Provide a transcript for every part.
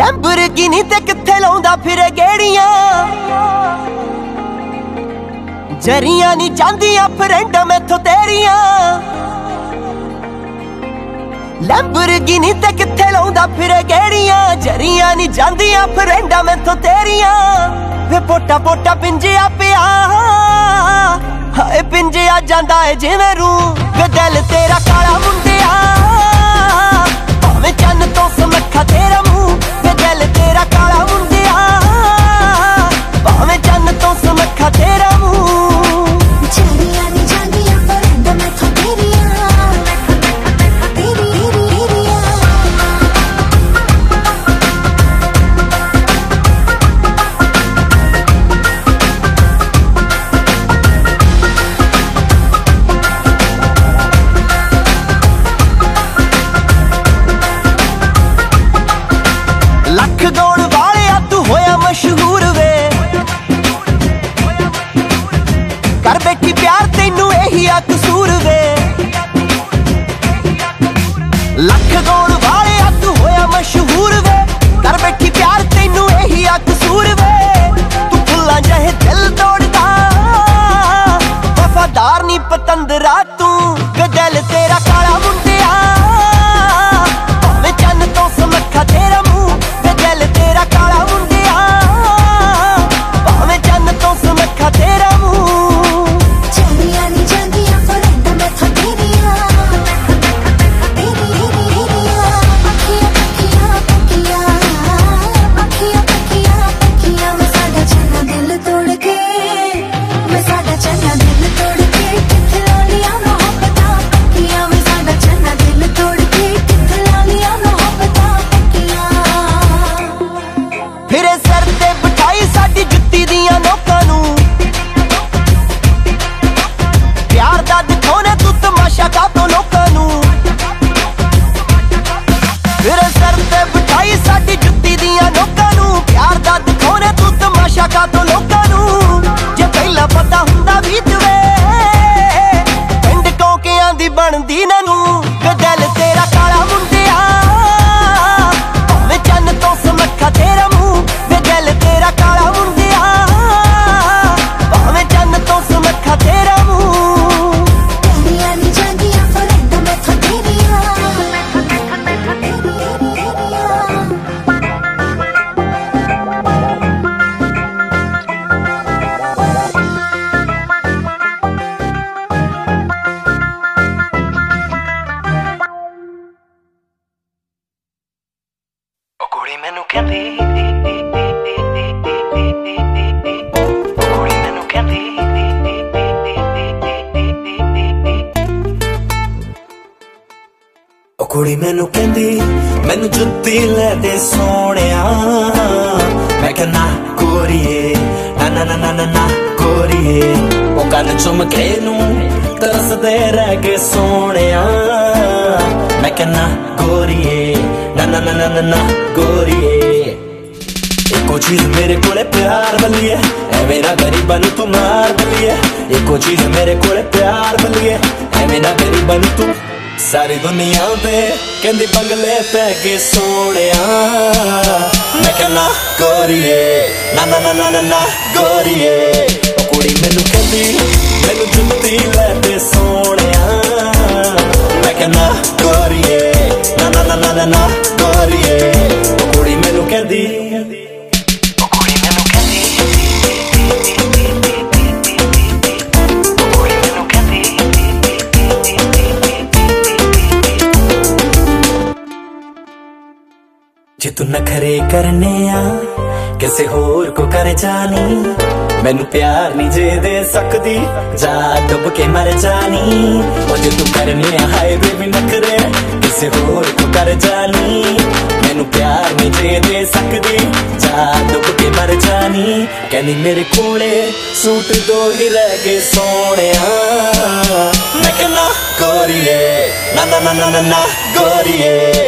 Lamborghini ਤੇ ਕਿੱਥੇ ਲਾਉਂਦਾ ਫਿਰ ਗੇੜੀਆਂ? ਜਰੀਆਂ ਨਹੀਂ ਜਾਂਦੀਆਂ ਫਰੈਂਡ ਮੈਥੋਂ ਤੇਰੀਆਂ। ਲੈਂਬਰਗਿਨੀ ਤੇ ਕਿੱਥੇ ਲਾਉਂਦਾ ਫਿਰ ਗੇੜੀਆਂ? ਜਰੀਆਂ ਨਹੀਂ ਜਾਂਦੀਆਂ ਫਰੈਂਡ ਮੈਥੋਂ ਤੇਰੀਆਂ। ਵੇ ਪੋਟਾ ਪੋਟਾ ਪਿੰਜਿਆ ਪਿਆ। ਹਾਏ ਪਿੰਜਿਆ ਜਾਂਦਾ ਏ ਜਿਵੇਂ ਰੂ ਵੇ ਦਿਲ ਤੇਰਾ ਕਾਲਾ ਮੁੰਡਿਆ। ਵੇ ਚੰਨ ਤੋਂ ਸਮੱਖਾ ਤੇਰਾ ਮੂੰਹ, ਵੇ ਦਿਲ ਤੇਰਾ ਕਾਲਾ ਮੁੰਡਿਆ। ਭਾਵੇਂ ਚੰਨ ਤੋਂ ਸਮੱਖਾ ਤੇਰਾ ਮੂੰਹ। ਚੜੀਆਂ ਤੂੰ ਨਖਰੇ ਕਰਨੇ ਆ ਕਿਸੇ ਹੋਰ ਕੋ ਕਰ ਜਾਨੀ। ਮੈਨੂੰ ਪਿਆਰ ਨਹੀਂ ਜੇ ਦੇ ਸਕਦੀ, ਜਾ ਡੁੱਬ ਕੇ ਮਰ ਜਾਨੀ। ਉਹ ਜੇ ਤੂੰ ਕਰਨੇ ਆ ਹਾਏ ਬੇਬੀ ਨਖਰੇ, ਕਿਸੇ ਹੋਰ ਕੋ ਕਰ ਜਾਨੀ। ਮੈਨੂੰ ਪਿਆਰ ਨਹੀਂ ਜੇ ਦੇ ਸਕਦੀ, ਜਾ ਡੁੱਬ ਕੇ ਮਰ ਜਾਨੀ। ਕਹਿੰਦੀ ਮੇਰੇ ਕੋਲੇ ਸੂਟ ਦੋ ਹੀ ਰਹਿ ਗਏ ਸੋਹਣਿਆ। ਮੈਂ ਕਹਿੰਦਾ, ਗੋਰੀਏ ਨਾ ਨਾ ਨਾ ਨਾ ਨਾ, ਗੋਰੀਏ।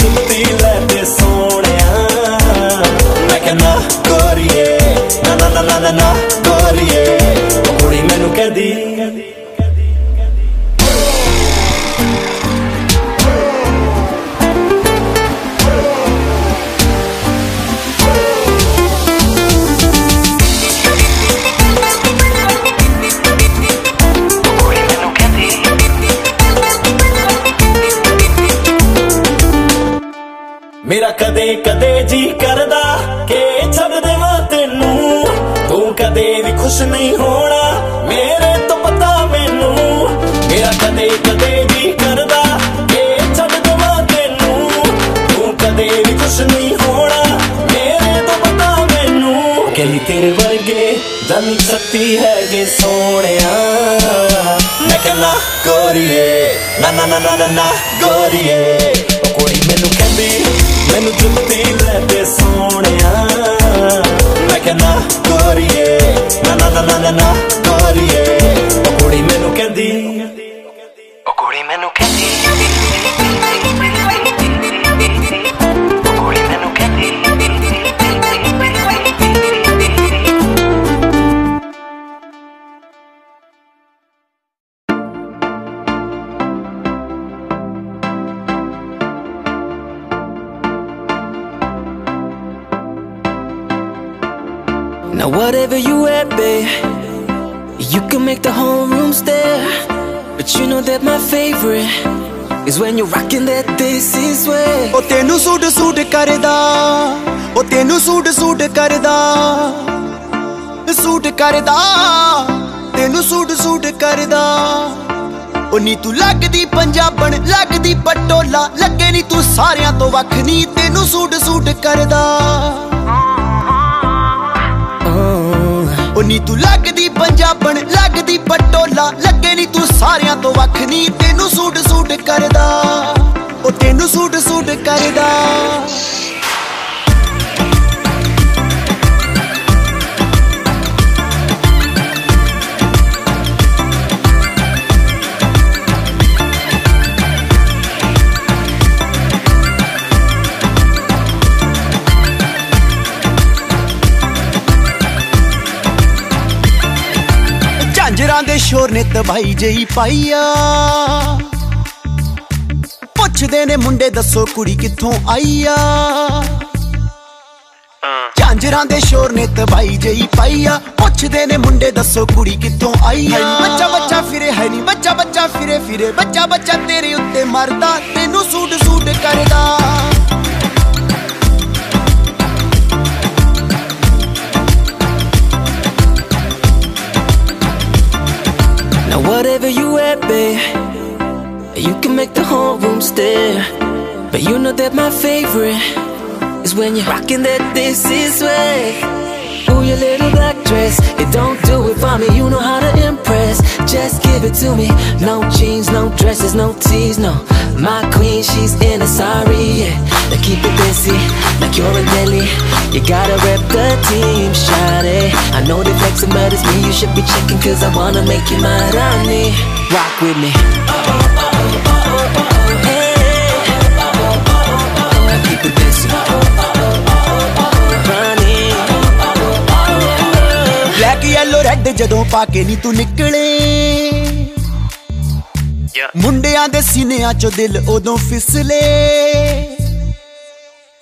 ਜੁਲਦੀ ਲੈ ਤੇ ਸੋਹਣਿਆ। ਮੈਂ ਕਹਿੰਦਾ ਕੋਰੀਏ ਨਾ ਨਾ ਨਾ ਨਾ ਨਾ ਕੋਰੀਏ ਉਹ ਕੁੜੀ ਮੈਨੂੰ ਕਹਦੀ ਮੇਰਾ ਕਦੇ ਕਦੇ ਜੀ ਕਰਦਾ ਕਿ ਛੱਡ ਦੇਵਾਂ ਤੈਨੂੰ। ਤੂੰ ਕਦੇ ਵੀ ਖੁਸ਼ ਨਹੀਂ ਹੋਣਾ ਮੇਰੇ ਤੋਂ ਪਤਾ ਮੈਨੂੰ। ਮੇਰਾ ਕਦੇ ਕਦੇ ਜੀ ਕਰਦਾ ਕਿ ਛੱਡ ਦੇਵਾਂ ਤੈਨੂੰ। ਤੂੰ ਕਦੇ ਵੀ ਖੁਸ਼ ਨਹੀਂ ਹੋਣਾ ਮੇਰੇ ਤੋਂ ਪਤਾ ਮੈਨੂੰ। ਕਹਿੰਦੀ ਤੇਰੇ ਵਰਗੇ ਜਾਨੀ ਸ਼ਕਤੀ ਹੈਗੇ ਸੋਹਣਿਆ। ਮੈਂ ਕਹਿੰਦਾ, ਗੋਰੀਏ, ਨਾ ਨਾ ਨਾ ਨਾ ਨਾ ਨਾ, ਗੋਰੀਏ। ਮੈਨੂੰ ਜੁੱਤੀ ਲੈ ਦੇ ਸੋਹਣਿਆ। ਮੈਂ ਕਹਿੰਦਾ ਗੋਰੀਏ ਨਾ ਨਾ ਨਾ ਨਾ ਨਾ ਨਾ ਗੋਰੀਏ ਉਹ ਕੁੜੀ ਮੈਨੂੰ ਕਹਿੰਦੀ ਉਹ ਕੁੜੀ ਮੈਨੂੰ ਕਹਿੰਦੀ Now whatever you at, babe, you can make the whole room stare. But you know that my favorite is when you're rocking that this is way. ਉਹ ਤੈਨੂੰ ਸੂਟ ਸੂਟ ਕਰਦਾ ਉਹ ਤੈਨੂੰ ਸੂਟ ਸੂਟ ਕਰਦਾ ਸੂਟ ਕਰਦਾ ਤੈਨੂੰ suit suit ਕਰਦਾ ਉਹ ਨੀ ਤੂੰ ਲੱਗਦੀ ਪੰਜਾਬਣ ਲੱਗਦੀ ਪਟੋਲਾ ਲੱਗੇ ਨੀ ਤੂੰ ਸਾਰਿਆਂ ਤੋਂ ਵੱਖ ਨੀ ਤੈਨੂੰ ਸੂਟ ਸੂਟ ਕਰਦਾ ਉਹ ਨੀ ਤੂੰ ਲੱਗਦੀ ਪੰਜਾਬਣ, ਲੱਗਦੀ ਪਟੋਲਾ। ਲੱਗੇ ਨੀ ਤੂੰ ਸਾਰਿਆਂ ਤੋਂ ਵੱਖ ਨੀ, ਤੈਨੂੰ ਸੂਟ ਸੂਟ ਕਰਦਾ। ਉਹ ਤੈਨੂੰ ਸੂਟ ਸੂਟ ਕਰਦਾ। ਝਾਂਜਰਾਂ ਦੇ ਸ਼ੋਰ ਨੇ ਤਬਾਈ ਜਈ ਪਾਈਆ ਪੁੱਛਦੇ ਨੇ ਮੁੰਡੇ ਦੱਸੋ ਕੁੜੀ ਕਿੱਥੋਂ ਆਈਆ ਝਾਂਜਰਾਂ ਦੇ ਸ਼ੋਰ ਨੇ ਤਬਾਈ ਜਈ ਪਾਈਆ ਪੁੱਛਦੇ ਨੇ ਮੁੰਡੇ ਦੱਸੋ ਕੁੜੀ ਕਿੱਥੋਂ ਆਈਆ ਬੱਚਾ ਬੱਚਾ ਫਿਰੇ ਹੈ ਨਹੀਂ ਬੱਚਾ ਬੱਚਾ ਫਿਰੇ ਫਿਰੇ। ਬੱਚਾ ਬੱਚਾ ਤੇਰੇ ਉੱਤੇ ਮਰਦਾ ਤੈਨੂੰ ਸੂਟ ਸੂਟ ਕਰਦਾ। Whatever you at, babe, you can make the whole room stare. But you know that my favorite is when you're rocking that this is way. Ooh, your little black dress, it don't do it for me. You know how to impress. Just give it to me. No jeans, no dresses, no tees, no. My queen, she's in a sorry, yeah. Now keep it busy, like you're a Delhi. You gotta rep the team, shawty. I know the flexing, but it's me. You should be checking, cause I wanna make you my Rani. Rock with me. Hey. ਜਦੋਂ ਪਾ ਕੇ ਨੀ ਤੂੰ ਨਿਕਲੇ। ਮੁੰਡਿਆਂ ਦੇ ਸੀਨਿਆਂ ਚੋਂ ਦਿਲ ਉਦੋਂ ਫਿਸਲੇ।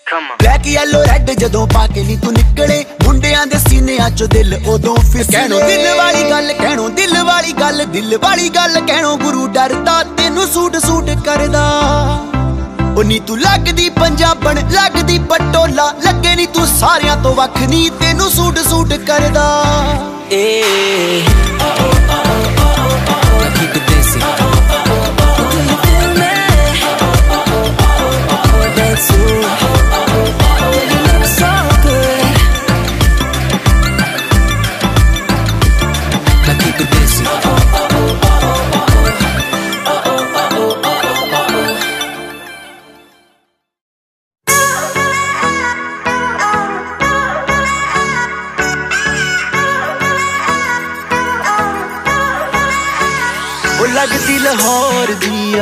ਬਲੈਕ ਯੈਲੋ ਰੈੱਡ ਜਦੋਂ ਪਾ ਕੇ ਨੀ ਤੂੰ ਨਿਕਲੇ ਮੁੰਡਿਆਂ ਦੇ ਸੀਨਿਆਂ ਚੋਂ ਦਿਲ ਉਦੋਂ ਫਿਸਲੇ। ਕਹਿਣੋ ਦਿਲ ਵਾਲੀ ਗੱਲ ਕਹਿਣੋ ਦਿਲ ਵਾਲੀ ਗੱਲ ਦਿਲ ਵਾਲੀ ਗੱਲ ਕਹਿਣੋ ਗੁਰੂ ਡਰਦਾ ਤੈਨੂੰ ਸੂਟ ਸੂਟ ਕਰਦਾ। ਉਹ ਨੀ ਤੂੰ ਲੱਗਦੀ ਪੰਜਾਬਣ ਲੱਗਦੀ ਪਟੋਲਾ ਲੱਗੇ ਨੀ ਤੂੰ ਸਾਰਿਆਂ ਤੋਂ ਵੱਖ ਨੀ ਤੈਨੂੰ ਸੂਟ ਸੂਟ ਕਰਦਾ। Too.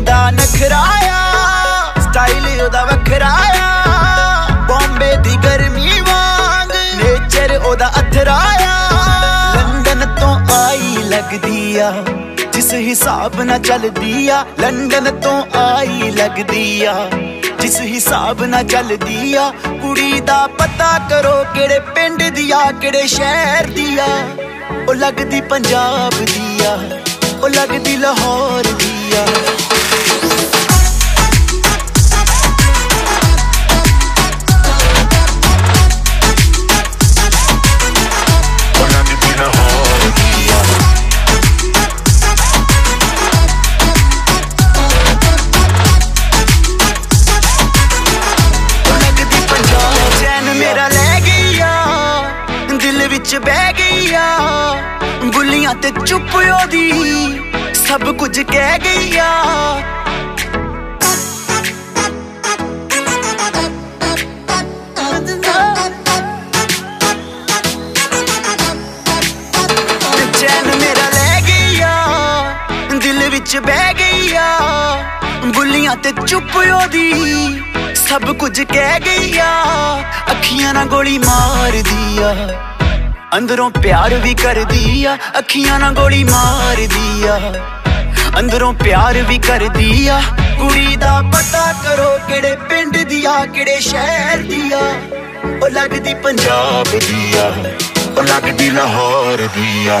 ਦਾ ਨਖਰਾ ਆ ਸਟਾਈਲ ਉਹਦਾ ਵੱਖਰਾ ਆ ਬੰਬੇ ਲੱਗਦੀ ਗਰਮੀ ਵਾਂਗ ਨੇਚਰ ਉਹਦਾ ਅਥਰਾਇਆ। ਲੰਡਨ ਤੋਂ ਆਈ ਲੱਗਦੀ ਆ, ਜਿਸ ਹਿਸਾਬ ਨਾਲ ਚੱਲਦੀ ਆ। ਲੰਡਨ ਤੋਂ ਆਈ ਲੱਗਦੀ ਆ, ਜਿਸ ਹਿਸਾਬ ਨਾਲ ਚੱਲਦੀ ਆ। ਕੁੜੀ ਦਾ ਪਤਾ ਕਰੋ ਕਿਹੜੇ ਪਿੰਡ ਦੀ ਆ, ਕਿਹੜੇ ਸ਼ਹਿਰ ਦੀ ਆ। ਉਹ ਲੱਗਦੀ ਪੰਜਾਬ ਦੀ ਆ, ਉਹ ਲੱਗਦੀ ਲਾਹੌਰ ਦੀ ਆ। ਉਹ ਲੱਗਦੀ ਲਾਹੌਰ ਦੀ ਆ ਉਹ ਲੱਗਦੀ ਪੰਜਾਬ ਚੈਨ ਮੇਰਾ ਲੈ ਗਈ ਆ ਦਿਲ ਵਿੱਚ ਬਹਿ ਗਈ ਆ ਬੁੱਲੀਆਂ ਤੇ ਚੁੱਪ ਉਹਦੀ ਸਭ ਕੁਝ ਕਹਿ ਗਈ ਆ ਚੈਨ ਮੇਰਾ ਲੈ ਗਈ ਆ ਦਿਲ ਵਿੱਚ ਬਹਿ ਗਈ ਆ ਬੁੱਲੀਆਂ ਤੇ ਚੁੱਪ ਉਹਦੀ, ਸਭ ਕੁਝ ਕਹਿ ਗਈ ਆ ਅੱਖੀਆਂ ਨਾਲ ਗੋਲੀ ਮਾਰਦੀ ਆ। ਅੰਦਰੋਂ ਪਿਆਰ ਵੀ ਕਰਦੀ ਆ, ਅੱਖੀਆਂ ਨਾਲ ਗੋਲੀ ਮਾਰਦੀ ਆ। ਅੰਦਰੋਂ ਪਿਆਰ ਵੀ ਕਰਦੀ ਆ, ਕੁੜੀ ਦਾ ਪਤਾ ਕਰੋ ਕਿਹੜੇ ਪਿੰਡ ਦੀ ਆ, ਕਿਹੜੇ ਸ਼ਹਿਰ ਦੀ ਆ। ਉਹ ਲੱਗਦੀ ਪੰਜਾਬ ਦੀ ਆ, ਉਹ ਲੱਗਦੀ ਲਾਹੌਰ ਦੀ ਆ।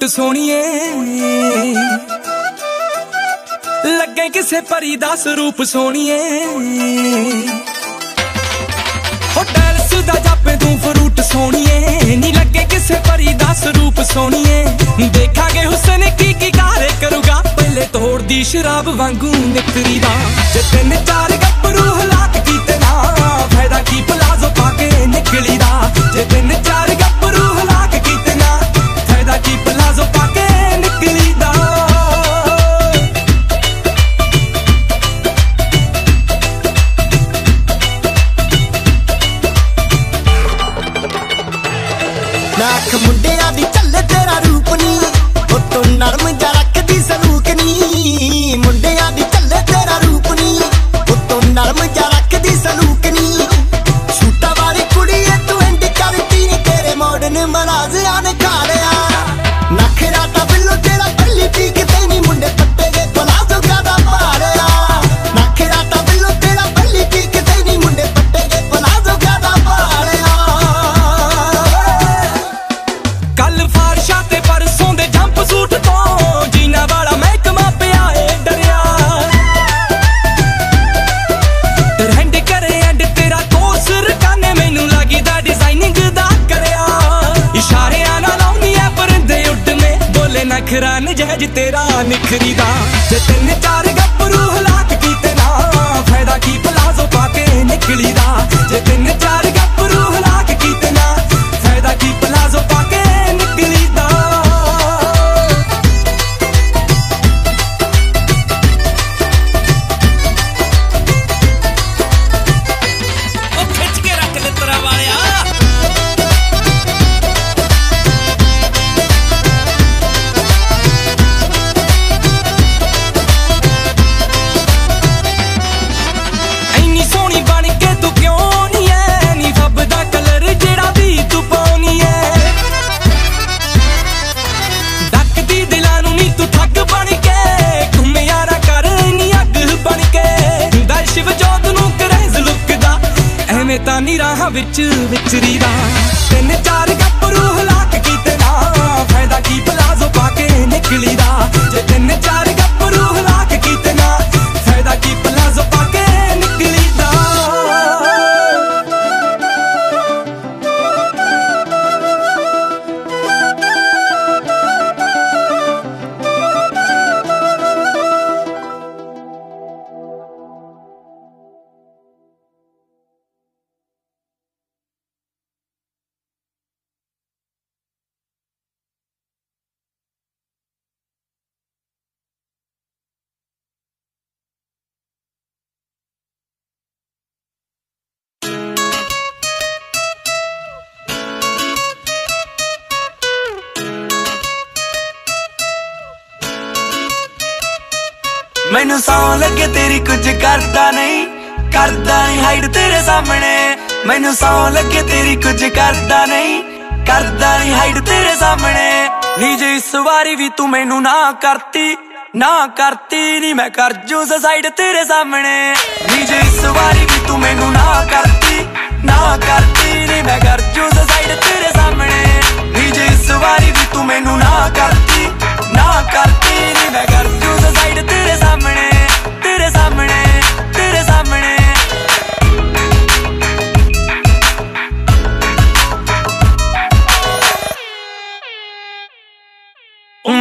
ਤੂੰ ਫਰੂਟ ਸੋਣੀਏ। ਲੱਗੇ ਕਿਸੇ ਪਰੀ ਦਾ ਸਰੂਪ ਸੋਣੀਏ। ਹੋ ਡੈਰਸ ਦਾ ਜਾਪੇ ਤੂੰ ਫਰੂਟ ਸੋਣੀਏ। ਨੀ ਲੱਗੇ ਕਿਸੇ ਪਰੀ ਦਾ ਸਰੂਪ ਸੋਣੀਏ। ਦੇਖਾਂਗੇ ਹੁਸਨ ਕੀ ਕੀ ਕਾਰੇ ਕਰੂਗਾ। ਪਹਿਲੇ ਤੋੜਦੀ ਸ਼ਰਾਬ ਵਾਂਗੂ ਨਿਕਰੀ ਦਾ। ਜੇ ਤਿੰਨ ਚਾਰ ਗੱਭਰੂ ਹਲਾਕ ਕੀਤੇ ਨਾ, ਫਾਇਦਾ ਕੀ ਪਲਾਜ਼ੋ ਪਾ ਕੇ ਨਿਕਲੀ ਦਾ। ਜੇ ਤਿੰਨ ਚਾਰ ਗੱਭਰੂ ਹਲਾਕ ਕੀਤੇ ਨਾ ਫਾਇਦਾ ਕੀ ਪਲਾਜ਼ੋ ਪਾ ਕੇ ਨਿਕਲੀ ਦਾ ਮੈਨੂੰ ਸੌ ਲੱਗੇ, ਤੇਰੀ ਕੁਝ ਕਰਦਾ ਨਹੀਂ ਕਰਦਾ ਨਹੀਂ ਹਾਈਡ ਤੇਰੇ ਸਾਹਮਣੇ। ਮੈਨੂੰ ਸੌ ਲੱਗੇ, ਤੇਰੀ ਕੁਝ ਕਰਦਾ ਨਹੀਂ ਕਰਦਾ ਨਹੀਂ ਹਾਈਡ ਤੇਰੇ ਸਾਹਮਣੇ। ਨੀ ਜੇ ਇਸ ਵਾਰੀ ਵੀ ਤੂੰ ਮੈਨੂੰ ਨਾ ਕਰਤੀ ਨਾ ਕਰਤੀ ਨਹੀਂ ਮੈਂ ਕਰ ਜੂ ਸਾਈਡ ਤੇਰੇ ਸਾਹਮਣੇ। ਨੀ ਜੇ ਇਸ ਵਾਰੀ ਵੀ ਤੂੰ ਮੈਨੂੰ ਨਾ ਕਰਤੀ ਨਾ ਕਰਤੀ ਨਹੀਂ ਮੈਂ ਕਰ ਜੂ ਸਾਈਡ ਤੇਰੇ ਸਾਹਮਣੇ। ਨੀ ਜੇ ਇਸ ਵਾਰੀ ਵੀ ਤੂੰ ਮੈਨੂੰ ਨਾ ਕਰਤੀ ਨਾ ਕਰਤੀ ਨਹੀਂ ਮੈਂ ਕਰ ਜੂ ਸਾਈਡ ਤੇਰੇ ਸਾਹਮਣੇ ਤੇਰੇ ਸਾਹਮਣੇ ਤੇਰੇ ਸਾਹਮਣੇ।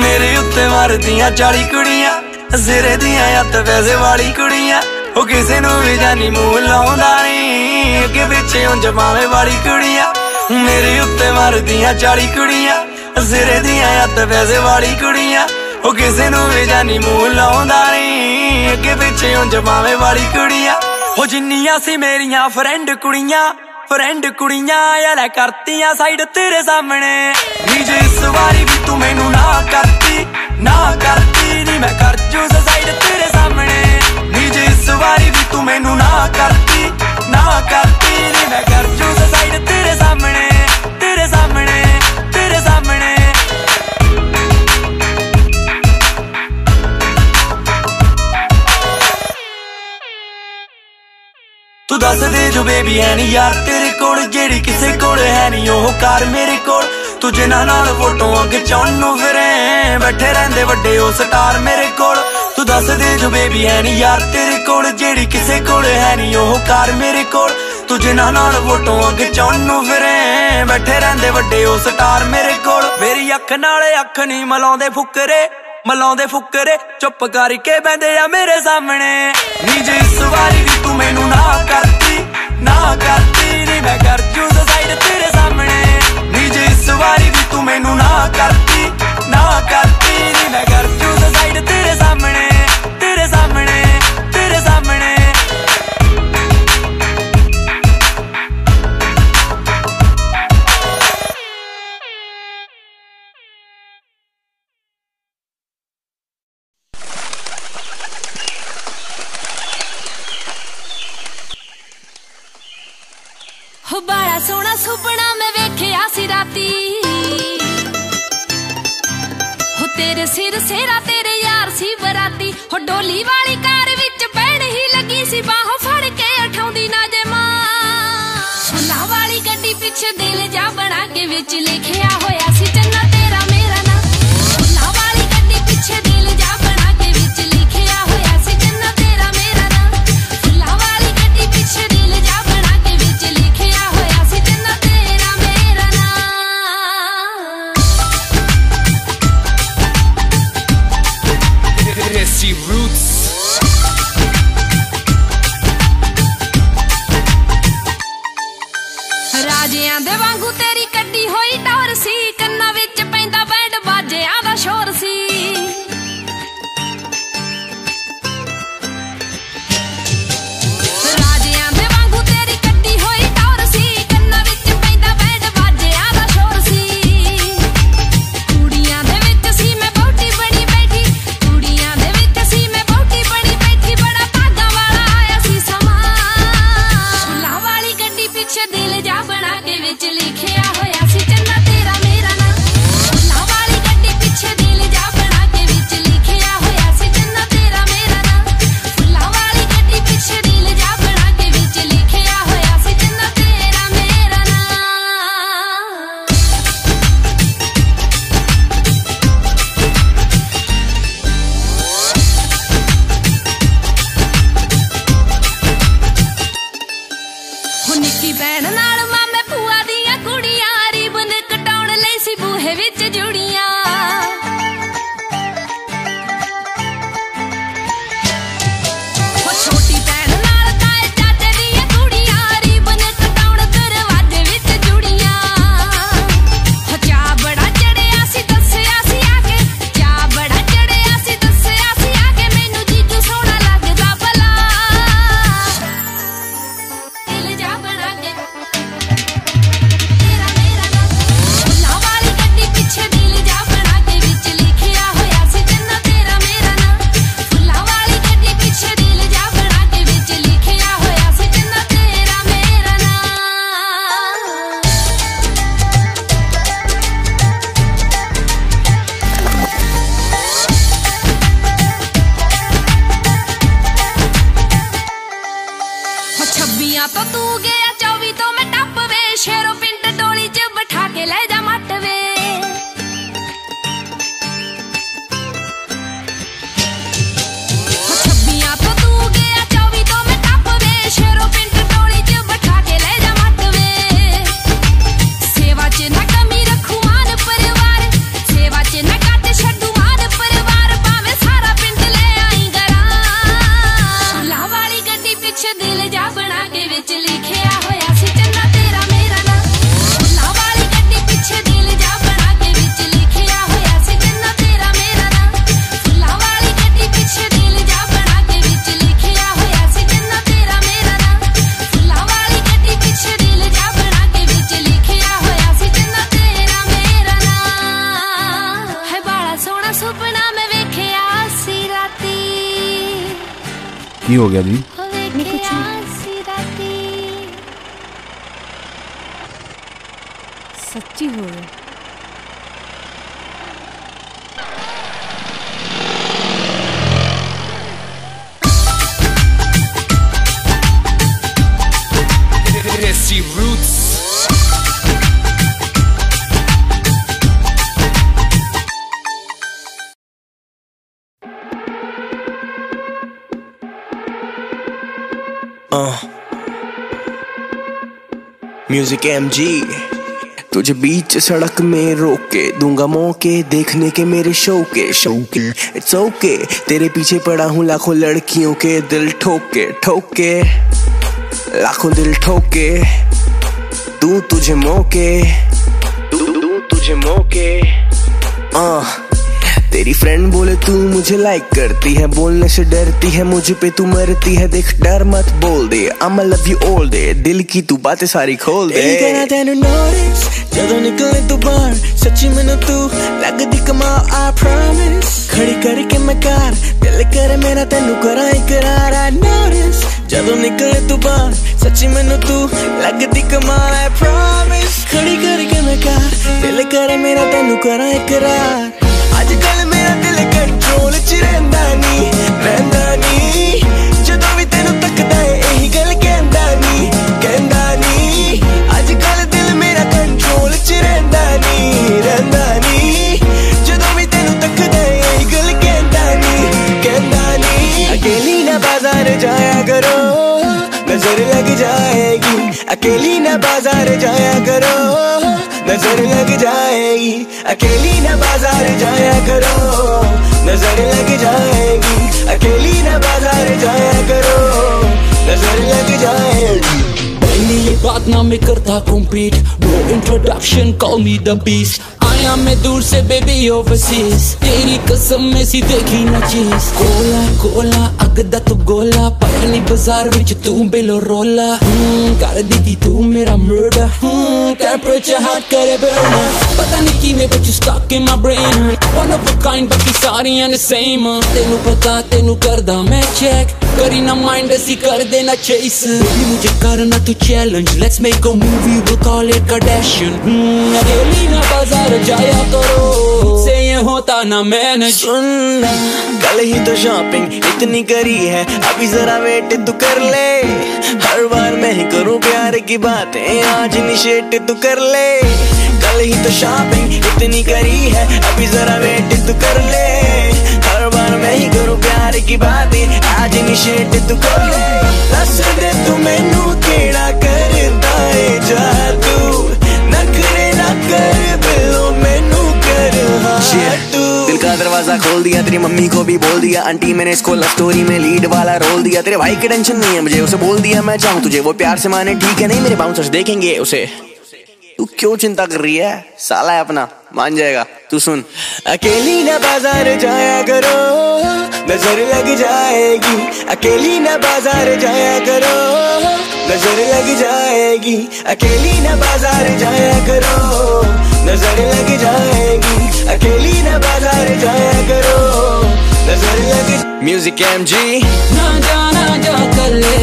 ਮੇਰੇ ਉੱਤੇ ਮਾਰਦੀਆਂ 40 ਕੁੜੀਆਂ, ਸਿਰੇ ਦੀਆਂ ਹੱਥ ਪੈਸੇ ਵਾਲੀ ਕੁੜੀਆਂ। ਉਹ ਕਿਸੇ ਨੂੰ ਵੀ ਜਾਨੀ ਮੂੰਹ ਲਾਉਂਦਾ ਨਹੀਂ ਅੱਗੇ ਪਿੱਛੇ ਉਂਝ ਮਾਵੇ ਵਾਲੀ ਕੁੜੀਆਂ। ਮੇਰੇ ਉੱਤੇ ਮਾਰਦੀਆਂ 40 ਕੁੜੀਆਂ, ਸਿਰੇ ਦੀਆਂ ਹੱਥ ਪੈਸੇ ਵਾਲੀ ਕੁੜੀਆਂ। ਉਹ ਕਿਸੇ ਨੂੰ ਵੀ ਜਾਨੀ ਮੂੰਹ ਲਾਉਂਦਾ ਨਹੀਂ। ਅੱਗੇ ਪਿੱਛੇ ਉਂਝ ਮਾਵੇ ਵਾਲੀ ਕੁੜੀਆਂ। ਉਹ ਜਿੰਨੀਆਂ ਸੀ ਮੇਰੀਆਂ ਫਰੈਂਡ ਕੁੜੀਆਂ ਫਰੈਂਡ ਕੁੜੀਆਂ, ਯਾਰ ਕਰਤੀਆਂ ਸਾਈਡ ਤੇਰੇ ਸਾਹਮਣੇ। ਨੀ ਜੇ ਇਸ ਵਾਰੀ ਵੀ ਤੂੰ ਮੈਨੂੰ ਨਾ ਕਰਤੀ ਨਾ ਕਰਤੀ ਨੀ, ਮੈਂ ਕਰ ਜੂ ਸਾਈਡ ਤੇਰੇ ਸਾਹਮਣੇ। ਨੀ ਜੇ ਇਸ ਵਾਰੀ ਵੀ ਤੂੰ ਮੈਨੂੰ ਨਾ ਕਰਤੀ ਨਾ ਕਰਤੀ ਨੀ, ਮੈਂ ਕਰ ਜੂ ਸਾਈਡ ਤੇਰੇ ਸਾਹਮਣੇ। ਤੂੰ ਦੱਸ ਦੇ ਜੋ ਬੇਬੀ ਹੈ ਨੀ ਯਾਰ, ਤੇਰੇ ਕੋਲ ਜਿਹੜੀ ਕਿਸੇ ਕੋਲ ਹੈ ਨਹੀਂ ਉਹ ਕਰ ਮੇਰੇ ਕੋਲ। ਤੂੰ ਜਿਨ੍ਹਾਂ ਨਾਲ ਫੋਟੋਆਂ ਖਿਚਾਉਣ ਨੂੰ ਫਿਰੇ, ਬੈਠੇ ਰਹਿੰਦੇ ਵੱਡੇ ਉਹ ਸਟਾਰ ਮੇਰੇ ਕੋਲ। ਤੂੰ ਦੱਸ ਦੇ ਜੋ ਬੇਬੀ ਹੈ ਨੀ ਯਾਰ, ਤੇਰੇ ਕੋਲ ਜਿਹੜੀ ਕਿਸੇ ਕੋਲ ਹੈ ਨਹੀਂ ਉਹ ਕਰ ਮੇਰੇ ਕੋਲ। ਤੂੰ ਜਿਨ੍ਹਾਂ ਨਾਲ ਫੋਟੋਆਂ ਖਿਚਾਉਣ ਨੂੰ ਫਿਰੇ, ਬੈਠੇ ਰਹਿੰਦੇ ਵੱਡੇ ਉਹ ਸਟਾਰ ਮੇਰੇ ਕੋਲ। ਮੇਰੀ ਅੱਖ ਨਾਲ ਅੱਖ ਨਹੀਂ ਮਲਾਉਂਦੇ ਫੁਕਰੇ। ਮਲਾਉਂਦੇ ਫੁਕਰੇ, ਚੁੱਪ ਕਰਕੇ ਬੈੰਦੇ ਆ ਮੇਰੇ ਸਾਹਮਣੇ। ਨੀ ਜੇ ਇਸ ਵਾਰੀ ਵੀ ਤੂੰ ਮੈਨੂੰ ਨਾ ਕਰਤੀ ਨਾ ਕਰਤੀ ਨੀ, ਮੈਂ ਕਰ ਜੂ ਸਾਈਡ ਤੇਰੇ ਸਾਹਮਣੇ। ਨੀ ਜੇ ਇਸ ਵਾਰੀ ਵੀ ਤੂੰ ਮੈਨੂੰ ਨਾ ਕਰਤੀ ਨਾ ਕਰਤੀ ਨੀ, ਮੈਂ ਕਰ ਜੂ ਤੇਰੇ ਸਿਰ ਸੇਰਾ ਤੇਰੇ ਯਾਰ ਸੀ ਬਰਾਤੀ। ਹੋ ਡੋਲੀ ਵਾਲੀ ਕਾਰ ਵਿੱਚ ਬੈਣ ਹੀ ਲੱਗੀ ਸੀ, ਬਾਹੋਂ ਫੜ ਕੇ ਉਠਾਉਂਦੀ ਨਾ ਜੇ ਮਾਂ ਸੁਲਾ ਵਾਲੀ ਗੱਡੀ ਪਿੱਛੇ ਦਿਲ ਜਾ ਬਣਾ ਕੇ ਵਿੱਚ ਲਿਖਿਆ ਹੋਇਆ ਹੋ ਗਿਆ ਜੀ। म्यूज़िक एमजी तुझे बीच सड़क में रोक के दूँगा मौके देखने के मेरे शौके शौके इट्स ओके तेरे पीछे पड़ा हूँ लाखों लड़कियों के दिल ठोके ठोके, लाखों दिल ठोके। दूँ तुझे मौके, दूँ तुझे मौके आ तेरी फ्रेंड बोले तू मुझे लाइक करती है बोलने से डरती है मुझे पे तू मरती है देख डर मत बोल दे I'm love you all day दिल की तू बातें सारी खोल दे ਕਰਾਂ ਤੈਨੂੰ ਨੋਟਿਸ ਜਦੋਂ ਨਿਕਲੇ ਤੂੰ ਬਾਹਰ ਸੱਚੀ ਮੈਨੂੰ ਤੂੰ ਲੱਗਦੀ ਕਮਾਲ I promise ਖੜੀ ਕਰਕੇ ਮੈਂ ਕਾਰ ਦਿਲ ਕਰੇ ਮੇਰਾ ਤੈਨੂੰ ਕਰਾਂ ਇਕਰਾਰ I notice ਜਦੋਂ ਨਿਕਲੇ ਤੂੰ ਬਾਹਰ ਸੱਚੀ ਮੈਨੂੰ ਤੂੰ ਲੱਗਦੀ ਕਮਾਲ I promise ਖੜੀ ਕਰਕੇ ਮੈਂ ਕਾਰ ਦਿਲ ਕਰੇ ਮੇਰਾ ਤੈਨੂੰ ਕਰਾਂ ਇਕਰਾਰ अकेली ना बाज़ार जाया करो। नज़र लग जाएगी। अकेली ना बाज़ार जाया करो। नज़र लग जाएगी। अकेली ना बाज़ार जाया करो। नज़र लग जाएगी। बात ना मैं करता compete no introduction call me the beast दुनिया में दूर से बेबी ओवरसीज तेरी कसम में सी देखी ना चीज कोला कोला अगदा तू गोला पटनी बाजार विच तू बेलो रोला कर दी थी तू मेरा मर्डर टेम्परेचर हार्ट करे बर्न पता नहीं की मैं बच्चू stuck in my brain one of a kind बाकी सारियां ने सेम तेनू पता तेनू करदा मैं चेक करीना माइंड ऐसी कर देना चेस भी मुझे करना तू challenge let's make a movie we will call it Kardashian अकेली ना बाज़ार जाया करो। से ये होता ना मैंने सुनना कल ही तो शॉपिंग इतनी करी है, अभी जरा वेट तू कर ले। हर बार मैं ही करूँ प्यार की बातें, आज निशेट तू कर ले। कल ही तो शॉपिंग इतनी करी है, अभी जरा वेट तू कर ले। नहीं करो प्यार की बात आज निशेट तू कर। दस दे तू मैनू केड़ा नखरे ना कर बिलो मैनू कर दरवाज़ा खोल दिया तेरी मम्मी को भी बोल दिया। आंटी मैंने इसको लव स्टोरी में लीड वाला रोल दिया। तेरे भाई की टेंशन नहीं है मुझे उसे बोल दिया मैं चाहूँ तुझे। वो प्यार से माने ठीक है नहीं मेरे बाउंसर्स देखेंगे उसे। तू क्यों चिंता कर रही है? साला है अपना। मान जाएगा। तू सुन। अकेली ना बाज़ार जाया करो नज़र लग जाएगी। अकेली ना बाज़ार जाया करो नज़र लग जाएगी। अकेली ना बाज़ार जाया करो नज़र लग जाएगी। अकेली ना बाज़ार जाया करो नज़र लग म्यूज़िक एम जी ना जाना जा कर ले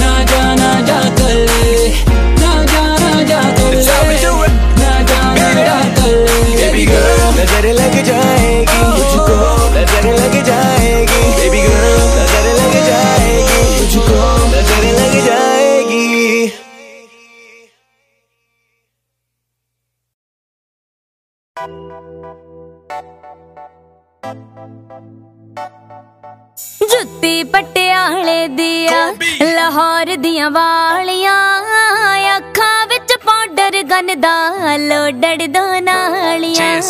ना जाना जा कर ले ना जाना जा कर ले। नजर लग जाएगी तुझको नजर लग जाएगी Baby girl, नजर लग जाएगी तुझको नजर लग जाएगी ਜੁੱਤੀ ਪਟਿਆਲੇ ਦੀਆਂ ਲਾਹੌਰ ਦੀਆਂ ਵਾਲੀਆਂ ਅੱਖਾਂ ਵਿੱਚ ਪਾਊਡਰ ਗਨ ਦਾ ਲੋਡੜ ਦੋ ਨਾਲੀਆਂ।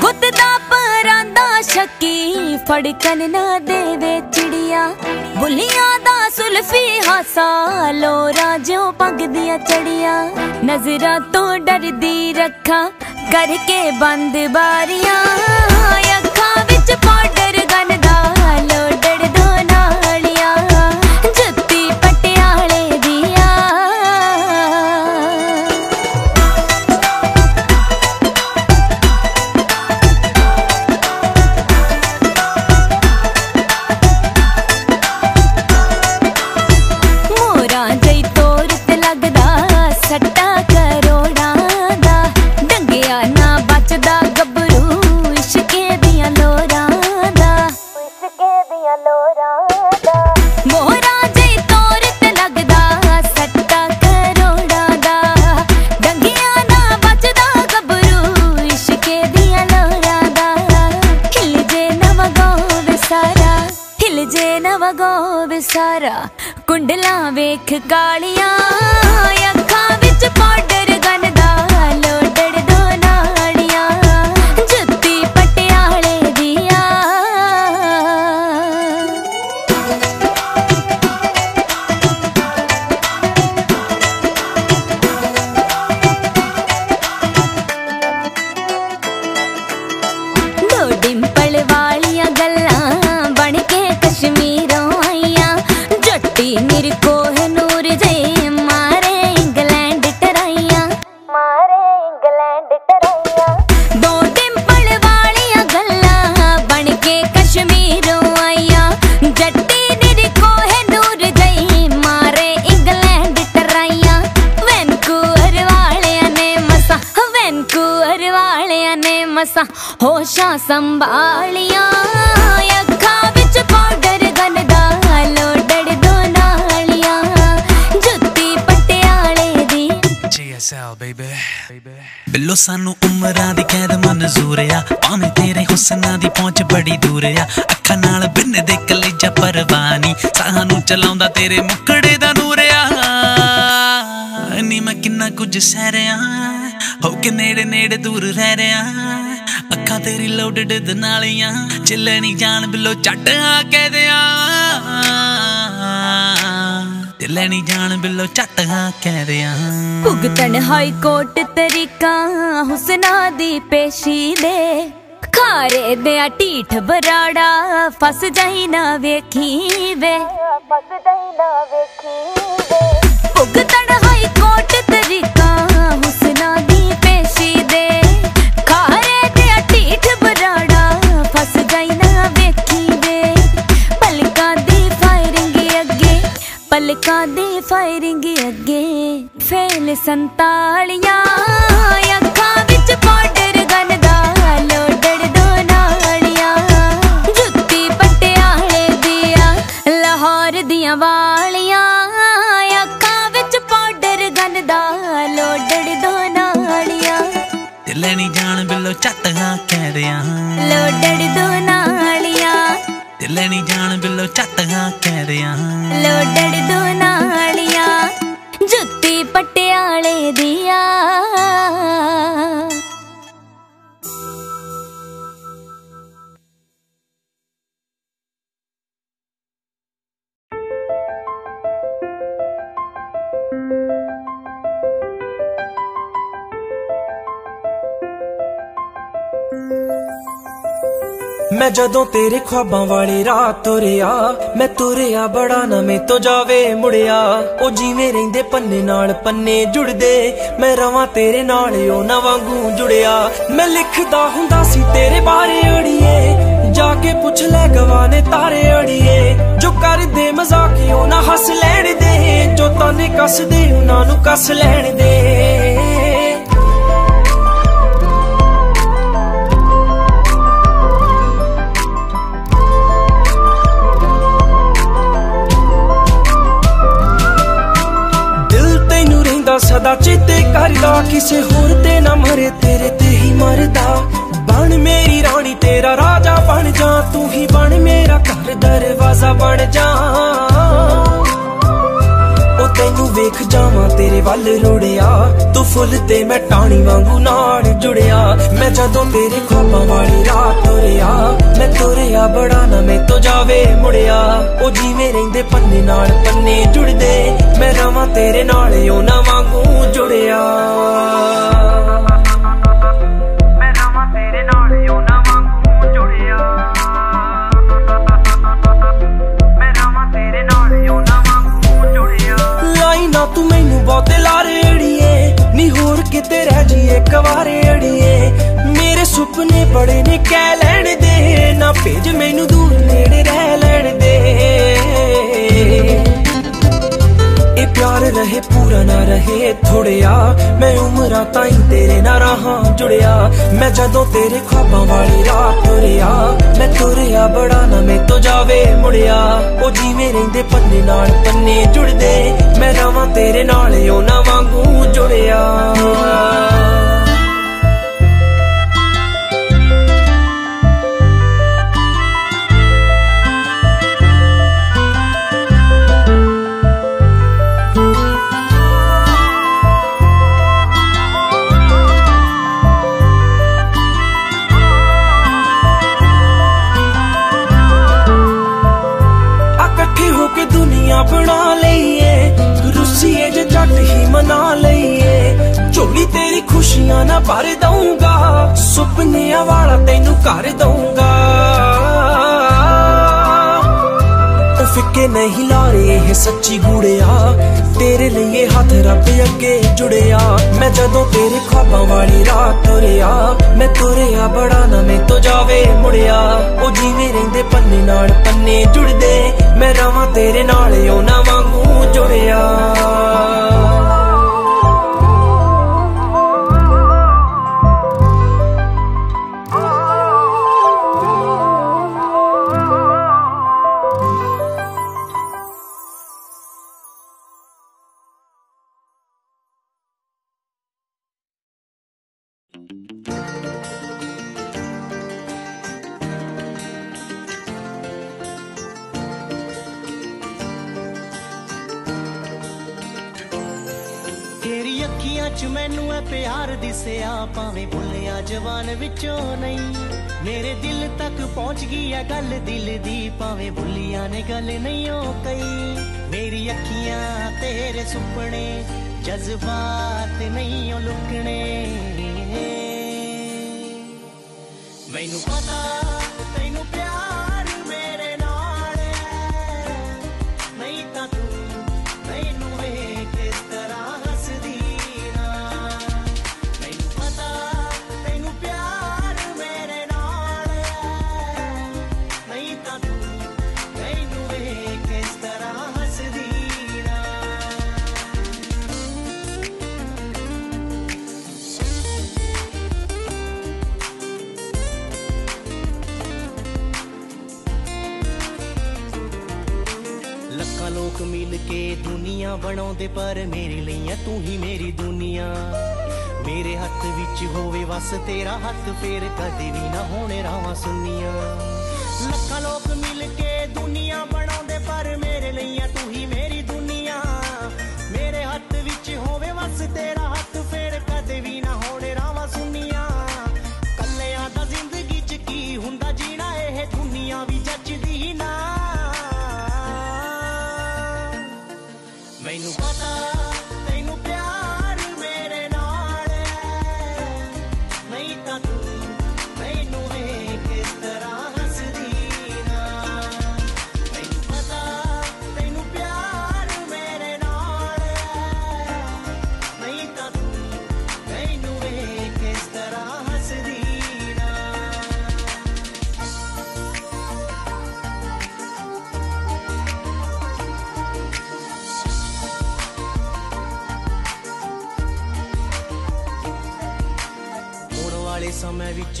ਗੁੱਤ ਦਾ ਪਰਾਂਦਾ ਸ਼ੱਕੀ ਫੜਕਨ ਨਾ ਦੇਵੇ ਚਿੜੀਆਂ। ਬੁੱਲੀਆਂ ਦਾ ਸੁਲਫੀ ਹਾਸਾ ਲੋਰਾ ਜਿਉ ਪੱਗ ਦੀਆਂ ਚੜੀਆਂ। ਨਜ਼ਰਾਂ ਤੋਂ ਡਰਦੀ ਰੱਖਾਂ ਕਰਕੇ ਬੰਦ ਬਾਰੀਆਂ। ਅੱਖਾਂ ਵਿੱਚ ਪਾਊਡਰ ਜੇ ਨਵਗੋ ਵਿਸਾਰਾ ਕੁੰਡਲਾਂ ਵੇਖ ਕਾਲੀਆਂ ਅੱਖਾਂ ਵਿੱਚ ਪਾਊਡਰ ਸਾਨੂੰ ਉਮਰਾਂ ਦੀ ਕੈਦ ਮਨਜ਼ੂਰ ਆ। ਭਾਵੇਂ ਤੇਰੇ ਹੁਸਨਾਂ ਦੀ ਪਹੁੰਚ ਬੜੀ ਦੂਰ ਆ। ਅੱਖਾਂ ਨਾਲ ਬਿੰਨ ਦੇ ਕਲੇਜਾ ਪਰਵਾਨੀ ਸਾਹਾਂ ਨੂੰ ਚਲਾਉਂਦਾ ਤੇਰੇ ਮੁਕੜੇ ਦਾ ਨੂਰ ਆ। ਨੀ ਮੈਂ ਕਿੰਨਾ ਕੁਝ ਸਹਿ ਰਿਆ ਹੋ ਕੇ ਨੇੜੇ ਨੇੜੇ ਦੂਰ ਰਹਿ ਰਿਆ ਅੱਖਾਂ ਤੇਰੀ ਲੋਡਡ ਦੇ ਨਾਲੀਆਂ ਚੱਲੇ ਨਹੀਂ ਜਾਣ ਬਿੱਲੋ ਚੱਟ ਆ ਕਹਿ ਦਿਆਂ। ਨਹੀਂ ਜਾਣ ਬਿੱਲੋ ਚੱਟ ਆ ਕਹਿ ਦਿਆਂ। ਭੁਗਤਣ ਹਾਈ ਕੋਰਟ ਤਰੀਕਾ ਹੁਸਨਾ ਦੀ ਪੇਸ਼ੀ ਦੇ। ਖਾਰੇ ਦੇ ਆ ਢੀਠ ਬਰਾੜਾ ਫਸ ਜਾਈ ਨਾ ਵੇਖੀ ਵੇ। ਫਸ ਜਾਈ ਨਾ ਵੇਖੀ ਵੇ। ਭੁਗਤਣ ਹਾਈ ਕੋਰਟ ਦੀ ਫਾਇਰਿੰਗ ਅੱਗੇ ਫੇਲ ਸੰਤਾਲੀਆਂ। ਅੱਖਾਂ ਵਿੱਚ ਪਾਊਡਰ ਗਨ ਦਾ ਲੋਡੜ ਦੋ ਨਾਲੀਆਂ। ਜੁੱਤੀ ਪਟਿਆਲੇ ਦੀਆਂ ਲਾਹੌਰ ਦੀਆਂ ਵਾਲੀਆਂ। ਅੱਖਾਂ ਵਿੱਚ ਪਾਊਡਰ ਗਨ ਦਾ ਲੋਡੜ ਦੋ ਨਾਲੀਆਂ। ਚੱਲੇ ਨਹੀਂ ਜਾਣ ਬਿੱਲੋ ਆ ਕਹਿ ਦਿਆਂ ਲੋਡੜ ਦੋ ਨਾਲੀਆਂ। ਚੱਲੇ ਨਹੀਂ ਜਾਣ ਬਿੱਲੋ ਆ ਕਹਿ ਦਿਆਂ ਲੋਡੜ ਤੇਰੇ ਖੁਆਬਾਂ ਵਾਲੀ ਰਾਤ ਤੁਰਿਆ। ਮੈਂ ਤੁਰਿਆ ਬੜਾ ਨਾ ਮੈਂ ਤੋਂ ਜਾਵੇ ਮੁੜਿਆ। ਉਹ ਜਿਵੇਂ ਰਹਿੰਦੇ ਪੰਨੇ ਨਾਲ ਪੰਨੇ ਜੁੜਦੇ। ਮੈਂ ਰਵਾਂ ਤੇਰੇ ਨਾਲ ਉਹ ਨਾ ਵਾਂਗੂ ਜੁੜਿਆ। ਮੈਂ ਲਿਖਦਾ ਹੁੰਦਾ ਸੀ, ਤੇਰੇ ਬਾਰੇ ਅੜੀਏ। ਜਾ ਕੇ ਪੁੱਛ ਲੈ ਗਵਾਨੇ ਤਾਰੇ ਅੜੀਏ। ਜੋ ਕਰਦੇ ਮਜ਼ਾਕੀਓ ਨਾ ਹੱਸ ਲੈਣ ਦੇ। ਜੋ ਤਾਨੇ ਕੱਸਦੇ, ਉਹਨਾਂ ਨੂੰ ਕੱਸ ਲੈਣ ਦੇ। ਸਦਾ ਚੇਤੇ ਕਰਦਾ, ਕਿਸੇ ਹੋਰ ਤੇ ਨਾ ਮਰੇ, ਤੇਰੇ ਤੇ ਹੀ ਮਰਦਾ। ਬਣ ਮੇਰੀ ਰਾਣੀ, ਤੇਰਾ ਰਾਜਾ ਬਣ ਜਾ, ਤੂੰ ਹੀ ਬਣ ਮੇਰਾ ਘਰ, ਦਰਵਾਜ਼ਾ ਬਣ ਜਾ। ਉਹ ਤੈਨੂੰ ਵੇਖ ਜਾਵਾਂ, ਤੇਰੇ ਵੱਲ ਰੋੜਿਆ। ਤੂੰ ਫੁੱਲ ਤੇ ਮੈਂ ਟਾਣੀ ਵਾਂਗੂ ਨਾਲ ਜੁੜਿਆ। ਮੈਂ ਜਦੋਂ ਤੇਰੇ ਖੁਆਬਾਂ ਵਾਲੀ ਰਾਤ ਤੁਰਿਆ, ਮੈਂ ਤੁਰਿਆ ਬੜਾ ਨਾ ਮੈਂ ਤੋਂ ਜਾਵੇ ਮੁੜਿਆ, ਉਹ ਜਿਵੇਂ ਰਹਿੰਦੇ ਪੰਨੇ ਨਾਲ, ਪੰਨੇ ਜੁੜਦੇ। ਮੈਂ ਰਵਾਂ ਤੇਰੇ ਨਾਲ ਉਹ ਨਾ ਵਾਂਗੂ ਜੁੜਿਆ। ਮੈਂ ਰਵਾਂ ਤੇਰੇ ਨਾਲ ਉਹ ਨਾ ਵਾਂਗੂ ਜੁੜਿਆ। ਮੈਂ ਰਵਾਂ ਤੇਰੇ ਨਾਲ ਉਹ ਨਾ ਵਾਂਗੂ ਜੁੜਿਆ। ਲਾਈ ਨਾ ਤੂੰ ਮੈਨੂੰ ਬਹੁਤੇ ਲਾਰੇ ਅੜੀਏ, ਨੀ ਹੋਰ ਕਿਤੇ ਰਹਿ ਜੀ ਇੱਕ ਵਾਰੇ ਅੜੀਏ। ਮੇਰੇ ਸੁਪਨੇ ਬੜੇ ਨੇ, ਕਹਿ ਲੈਣ ਦੇ। ਨਾ ਭੇਜ ਮੈਨੂੰ ਦੂਰ ਨੇੜੇ ਰਹਿ ਲੈਣ ਦੇ। ਇਹ ਪਿਆਰ ਰਹੇ, ਪੂਰਾ ਨਾ ਰਹੇ, ਥੋੜਿਆ। ਮੈਂ ਉਮਰਾਂ ਤਾਈਂ ਤੇਰੇ ਨਾਲ ਰਹਾ ਜੁੜਿਆ। ਮੈਂ ਜਦੋਂ ਤੇਰੇ ਖੁਆਬਾਂ ਵਾਲੀ ਰਾਤ ਤੁਰਿਆ, ਮੈਂ ਤੁਰਿਆ ਬੜਾ ਨਾ ਮੈਂ ਤੋਂ ਜਾਵੇ ਮੁੜਿਆ। ਉਹ ਜਿਵੇਂ ਰਹਿੰਦੇ ਪੰਨੇ ਨਾਲ ਪੰਨੇ ਜੁੜਦੇ, ਮੈਂ ਰਵਾਂ ਤੇਰੇ ਨਾਲ ਉਹ ਨਾ ਵਾਂਗੂ ਜੁੜਿਆ। ਖੁਸ਼ੀਆਂ ਨਾ ਭਰ ਦਊਂਗਾ, ਸੁਪਨਿਆਂ ਵਾਲਾ ਤੈਨੂੰ ਕਰ ਦਊਂਗਾ। ਉਹ ਫਿੱਕੇ ਨਹੀਂ ਲਾਰੇ, ਇਹ ਸੱਚੀ ਗੂੜਿਆ। ਤੇਰੇ ਲਈ ਇਹ ਹੱਥ ਰੱਬ ਅੱਗੇ ਜੁੜਿਆ। ਮੈਂ ਜਦੋਂ ਤੇਰੇ ਖੁਆਬਾਂ ਵਾਲੀ ਰਾਤ ਤੁਰਿਆ, ਮੈਂ ਤੁਰਿਆ ਬੜਾ ਨਾ ਮੈਂ ਤੋਂ ਜਾਵੇ ਮੁੜਿਆ। ਉਹ ਜਿਵੇਂ ਰਹਿੰਦੇ ਪੰਨੇ ਨਾਲ ਪੰਨੇ ਜੁੜਦੇ, ਮੈਂ ਰਵਾਂ ਤੇਰੇ ਨਾਲ ਉਹ ਨਾ ਵਾਂਗੂ ਜੁੜਿਆ। ਭੁੱਲਿਆ ਜਵਾਨ ਵਿੱਚੋਂ ਨਹੀਂ। ਮੇਰੇ ਦਿਲ ਤੱਕ ਪਹੁੰਚ ਗਈ ਐ ਗੱਲ ਦਿਲ ਦੀ, ਭਾਵੇਂ ਭੁੱਲੀਆਂ ਨੇ ਗੱਲ ਨਹੀਂ ਉਹ ਕਈ ਮੇਰੀ ਅੱਖੀਆਂ ਤੇਰੇ ਸੁਪਨੇ, ਜਜ਼ਬਾਤ ਨਹੀਂ ਉਹ ਲੁਕਣੇ। ਮੈਨੂੰ ਪਤਾ ਦੁਨੀਆ ਬਣਾਉਂਦੇ ਪਰ ਮੇਰੇ ਲਈ ਐ ਤੂੰ ਹੀ ਮੇਰੀ ਦੁਨੀਆ। ਮੇਰੇ ਹੱਥ ਵਿੱਚ ਹੋਵੇ ਵਸ, ਤੇਰਾ ਹੱਥ ਫੇਰ ਕਦੇ ਵੀ ਨਾ ਹੋਣੇ ਰਾਵਾਂ ਸੁੰਨੀਆਂ। ਲੱਖਾਂ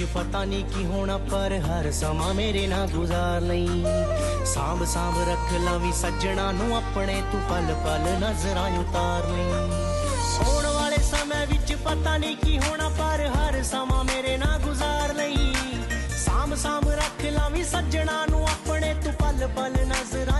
ਵਿੱਚ ਪਤਾ ਨਹੀਂ ਕੀ ਹੋਣਾ, ਪਰ ਹਰ ਸਮਾਂ ਮੇਰੇ ਨਾਲ ਗੁਜ਼ਾਰ ਲਈ। ਸਾਂਭ ਸਾਂਭ ਰੱਖ ਲਾਵੀਂ ਸੱਜਣਾ ਨੂੰ ਆਪਣੇ, ਤੂੰ ਪਲ ਪਲ ਨਜ਼ਰਾਂ ਉਤਾਰ ਲਈ। ਆਉਣ ਵਾਲੇ ਸਮੇਂ ਵਿੱਚ ਪਤਾ ਨਹੀਂ ਕੀ ਹੋਣਾ, ਪਰ ਹਰ ਸਮਾਂ ਮੇਰੇ ਨਾਲ ਗੁਜ਼ਾਰ ਲਈ। ਸਾਂਭ ਸਾਂਭ ਰੱਖ ਲਾਵੀਂ ਸੱਜਣਾ ਨੂੰ ਆਪਣੇ, ਤੂੰ ਪਲ ਪਲ ਨਜ਼ਰਾਂ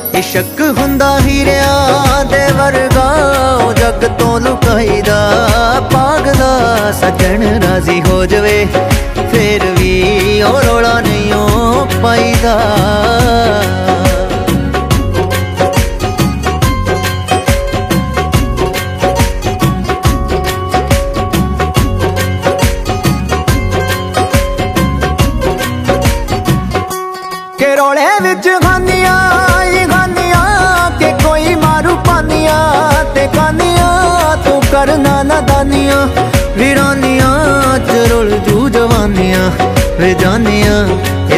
ਇਸ਼ਕ ਹੁੰਦਾ ਹੀਰਿਆਂ ਦੇ ਵਰਗਾ, ਉਹ ਜੱਗ ਤੋਂ ਲੁਕਾਈਦਾ, ਪਾਗਲਾ ਸੱਜਣ ਰਾਜ਼ੀ ਹੋ ਜਵੇ, ਫੇਰ ਵੀ ਉਹ ਰੋਲਾ ਨਹੀਂ ਉਹ ਪਾਈਦਾ। ਵੇ ਜਾਨੀਆਂ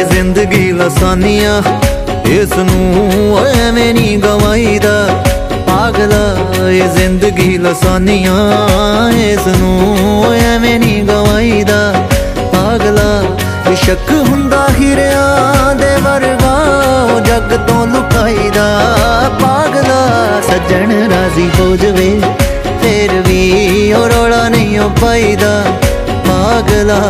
ਇਹ ਜ਼ਿੰਦਗੀ ਲਸਾਨੀਆਂ। ਇਸ ਨੂੰ ਐਵੇਂ ਨਹੀਂ ਗਵਾਈਦਾ। ਪਾਗਲਾ, ਇਹ ਜ਼ਿੰਦਗੀ ਲਸਾਨੀਆਂ। ਇਸ ਨੂੰ ਐਵੇਂ ਨਹੀਂ ਗਵਾਈਦਾ। ਪਾਗਲਾ ਇਸ਼ਕ ਹੁੰਦਾ ਹੀਰਿਆਂ ਦੇ ਵਰਗਾ, ਉਹ ਜੱਗ ਤੋਂ ਲੁਕਾਈਦਾ। ਪਾਗਲਾ, ਸੱਜਣ ਰਾਜ਼ੀ ਹੋ ਜਵੇ, ਫੇਰ ਵੀ ਉਹ ਰੋਲਾ ਨਹੀਂ ਉਹ ਪਾਈਦਾ। ਪਾਗਲਾ।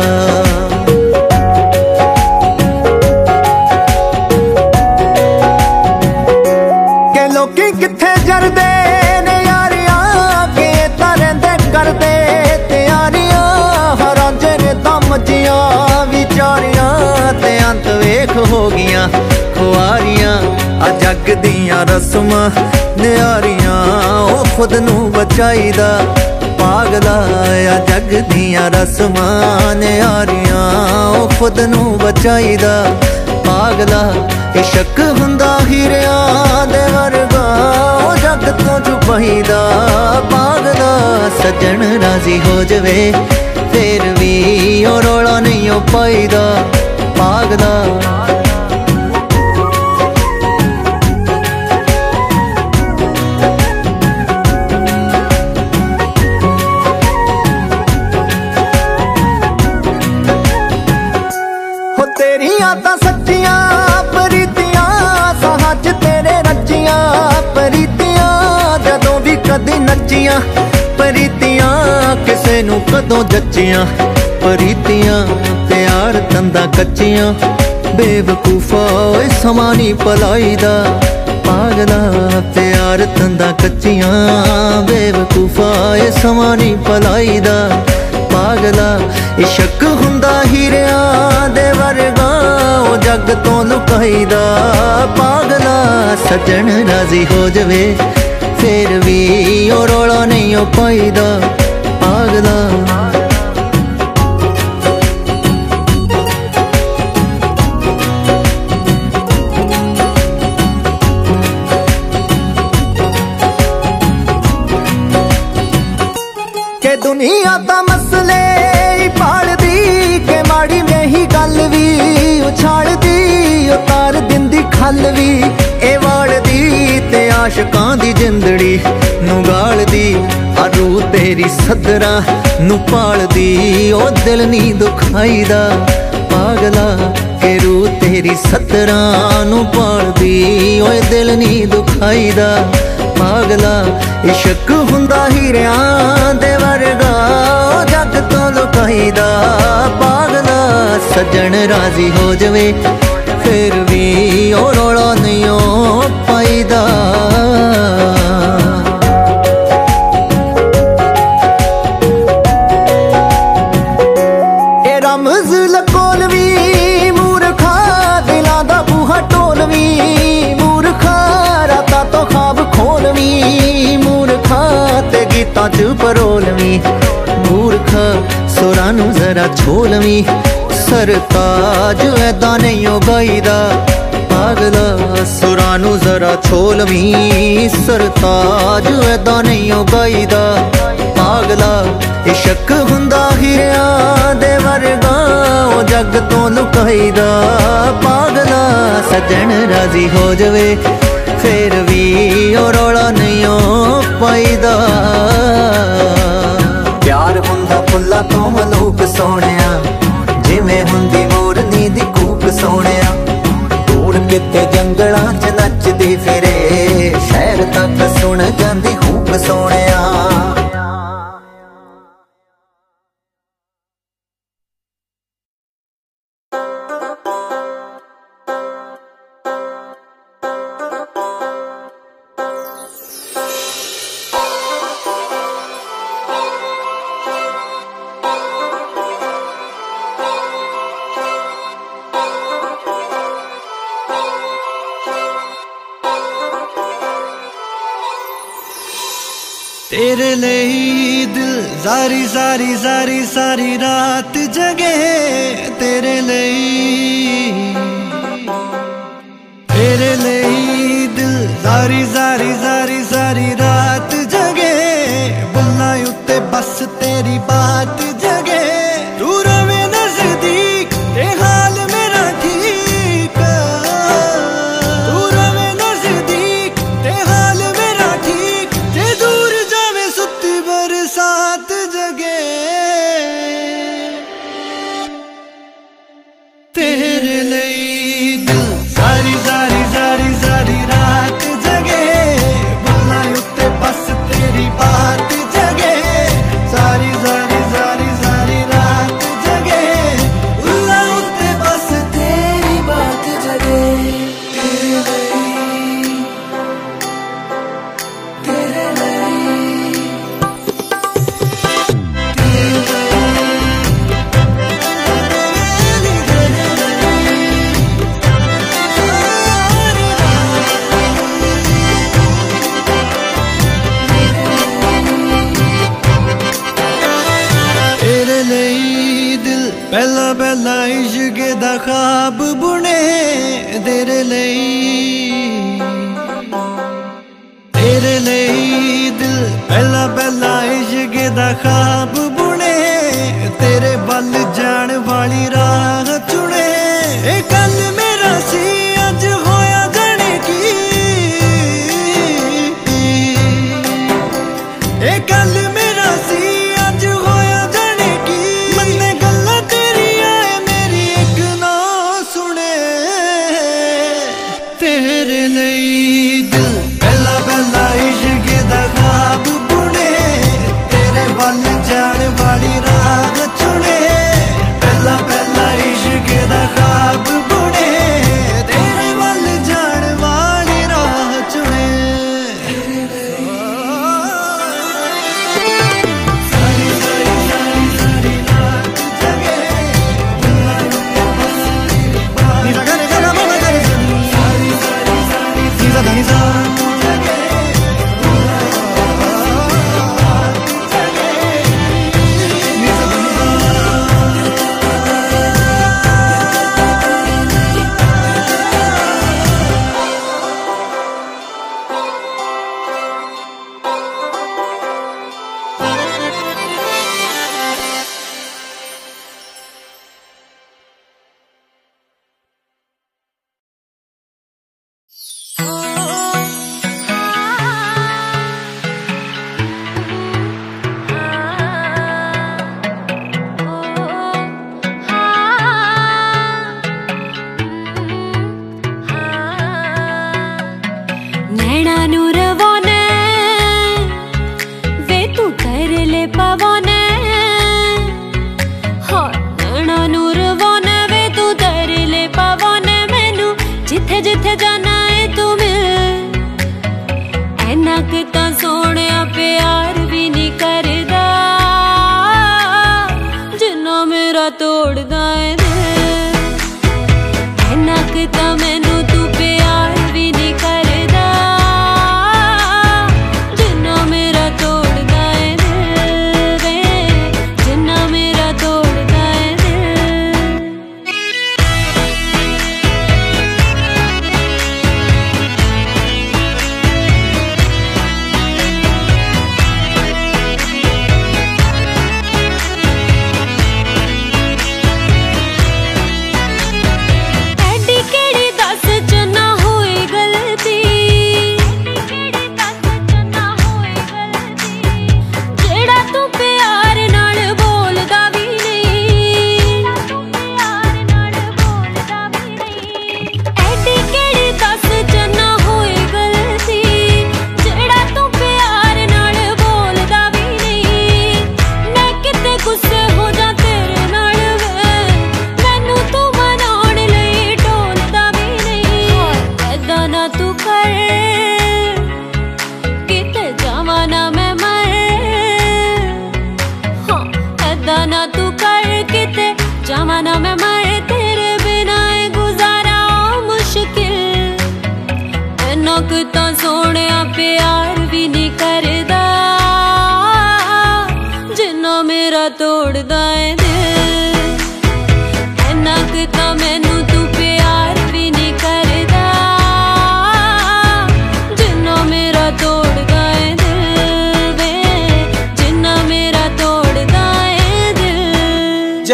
ਵੇਖ ਹੋ ਗਈਆਂ ਖੁਆਰੀਆਂ, ਆ ਜੱਗ ਦੀਆਂ ਰਸਮਾਂ, ਨਿਆਰੀਆਂ, ਉਹ ਖੁਦ ਨੂੰ ਬਚਾਈਦਾ, ਪਾਗਲਾ ਆ ਜੱਗ ਦੀਆਂ ਰਸਮਾਂ, ਨਿਆਰੀਆਂ, ਉਹ ਖੁਦ ਨੂੰ ਬਚਾਈਦਾ, ਪਾਗਲਾ ਇਸ਼ਕ ਹੁੰਦਾ ਹੀਰਿਆਂ ਦੇ ਵਰਗਾ ਉਹ ਜੱਗ ਤੋਂ ਚੁਪਾਈਦਾ ਪਾਗਲਾ ਸੱਜਣ ਰਾਜ਼ੀ ਹੋ ਜਵੇ, ਫੇਰ ਵੀ ਉਹ ਰੋਲਾ ਨਹੀਂ ਉਹ ਪਾਈਦਾ। ਪਾਗਲਾ ਹੋ ਤੇਰੀਆਂ ਤਾਂ ਸੱਚੀਆਂ ਪ੍ਰੀਤੀਆਂ ਸਹਜ ਤੇਰੇ ਰੱਜੀਆਂ ਪ੍ਰੀਤੀਆਂ, ਜਦੋਂ ਵੀ ਕਦੇ ਨੱਚੀਆਂ, ਪ੍ਰੀਤੀਆਂ ਕਿਸੇ ਨੂੰ ਕਦੋਂ ਜੱਚੀਆਂ, ਪ੍ਰੀਤੀਆਂ। ਪਿਆਰ ਤੰਦਾ ਕੱਚੀਆਂ ਬੇਵਕੂਫਾ, ਓਏ ਸਮਾਂ ਨੀ ਪਲਾਈਦਾ ਪਾਗਲਾ ਪਿਆਰ ਤੰਦਾ ਕੱਚੀਆਂ ਬੇਵਕੂਫਾ ਏ ਸਮਾਂ ਨੀ ਪਲਾਈਦਾ ਪਾਗਲਾ ਇਸ਼ਕ ਹੁੰਦਾ ਹੀਰਿਆਂ ਦੇ ਵਰਗਾ, ਉਹ ਜੱਗ ਤੋਂ ਲੁਕਾਈਦਾ। ਪਾਗਲਾ ਸੱਜਣ ਰਾਜ਼ੀ ਹੋ ਜਵੇ, ਫੇਰ ਵੀ ਉਹ ਰੋਲਾ ਨਹੀਂ ਉਹ ਪਾਈਦਾ। ਪਾਗਲਾ ਤੇਰੀ ਸਦਰਾਂ ਨੂੰ ਪਾਲਦੀ, ਉਹ ਦਿਲ ਨਹੀਂ ਦੁਖਾਈਦਾ। ਪਾਗਲਾ ਕਿ ਰੂ ਤੇਰੀ ਸਦਰਾਂ ਨੂੰ ਪਾਲਦੀ, ਓਏ ਦਿਲ ਨਹੀਂ ਦੁਖਾਈਦਾ। ਪਾਗਲਾ ਇਸ਼ਕ ਹੁੰਦਾ ਹੀਰਿਆਂ ਦੇ ਵਰਗਾ, ਉਹ ਜੱਗ ਤੋਂ ਲੁਕਾਈਦਾ। ਪਾਗਲਾ ਸੱਜਣ ਰਾਜ਼ੀ ਹੋ ਜਵੇ, ਫਿਰ ਵੀ ਉਹ ਰੋਲਾ ਨਹੀਂ ਓ ਪਾਈਦਾ। ਨੂੰ ਜ਼ਰਾ ਛੋਲਵੀ ਸਰਤਾਜ ਐਦਾਂ ਨਹੀਂ ਓ ਗਾਈਦਾ। ਪਾਗਲਾ ਸੁਰਾਂ ਨੂੰ ਜ਼ਰਾ ਛੋਲਵੀ ਸਰਤਾਜ ਐਦਾਂ ਨਹੀਂ ਓ ਗਾਈਦਾ। ਪਾਗਲਾ ਇਸ਼ਕ ਹੁੰਦਾ ਹੀਰਿਆਂ ਦੇ ਵਰਗਾ, ਉਹ ਜੱਗ ਤੋਂ ਲੁਕਾਈਦਾ। ਪਾਗਲਾ ਸੱਜਣ ਰਾਜ਼ੀ ਹੋ ਜਵੇ, ਫੇਰ ਵੀ ਉਹ ਰੋਲਾ ਨਹੀਂ ਓ ਪਾਈਦਾ। ਪਿਆਰ ਹੁੰਦਾ ਫੁੱਲਾਂ ਤੋਂ ਮਲੂਕ ਸੋਹਣਿਆ। ਜਿਵੇਂ ਹੁੰਦੀ ਮੋਰਨੀ ਦੀ ਕੂਕ ਸੋਹਣਿਆ। ਦੂਰ ਕਿਤੇ ਜੰਗਲਾਂ 'ਚ ਨੱਚਦੀ ਫਿਰੇ। ਸ਼ਹਿਰ ਤੱਕ ਸੁਣ ਜਾਂਦੀ ਹੂਕ ਸੋਹਣਿਆ। ਸਾਰੀ ਸਾਰੀ ਸਾਰੀ ਸਾਰੀ ਰਾਤ ਜਗੇ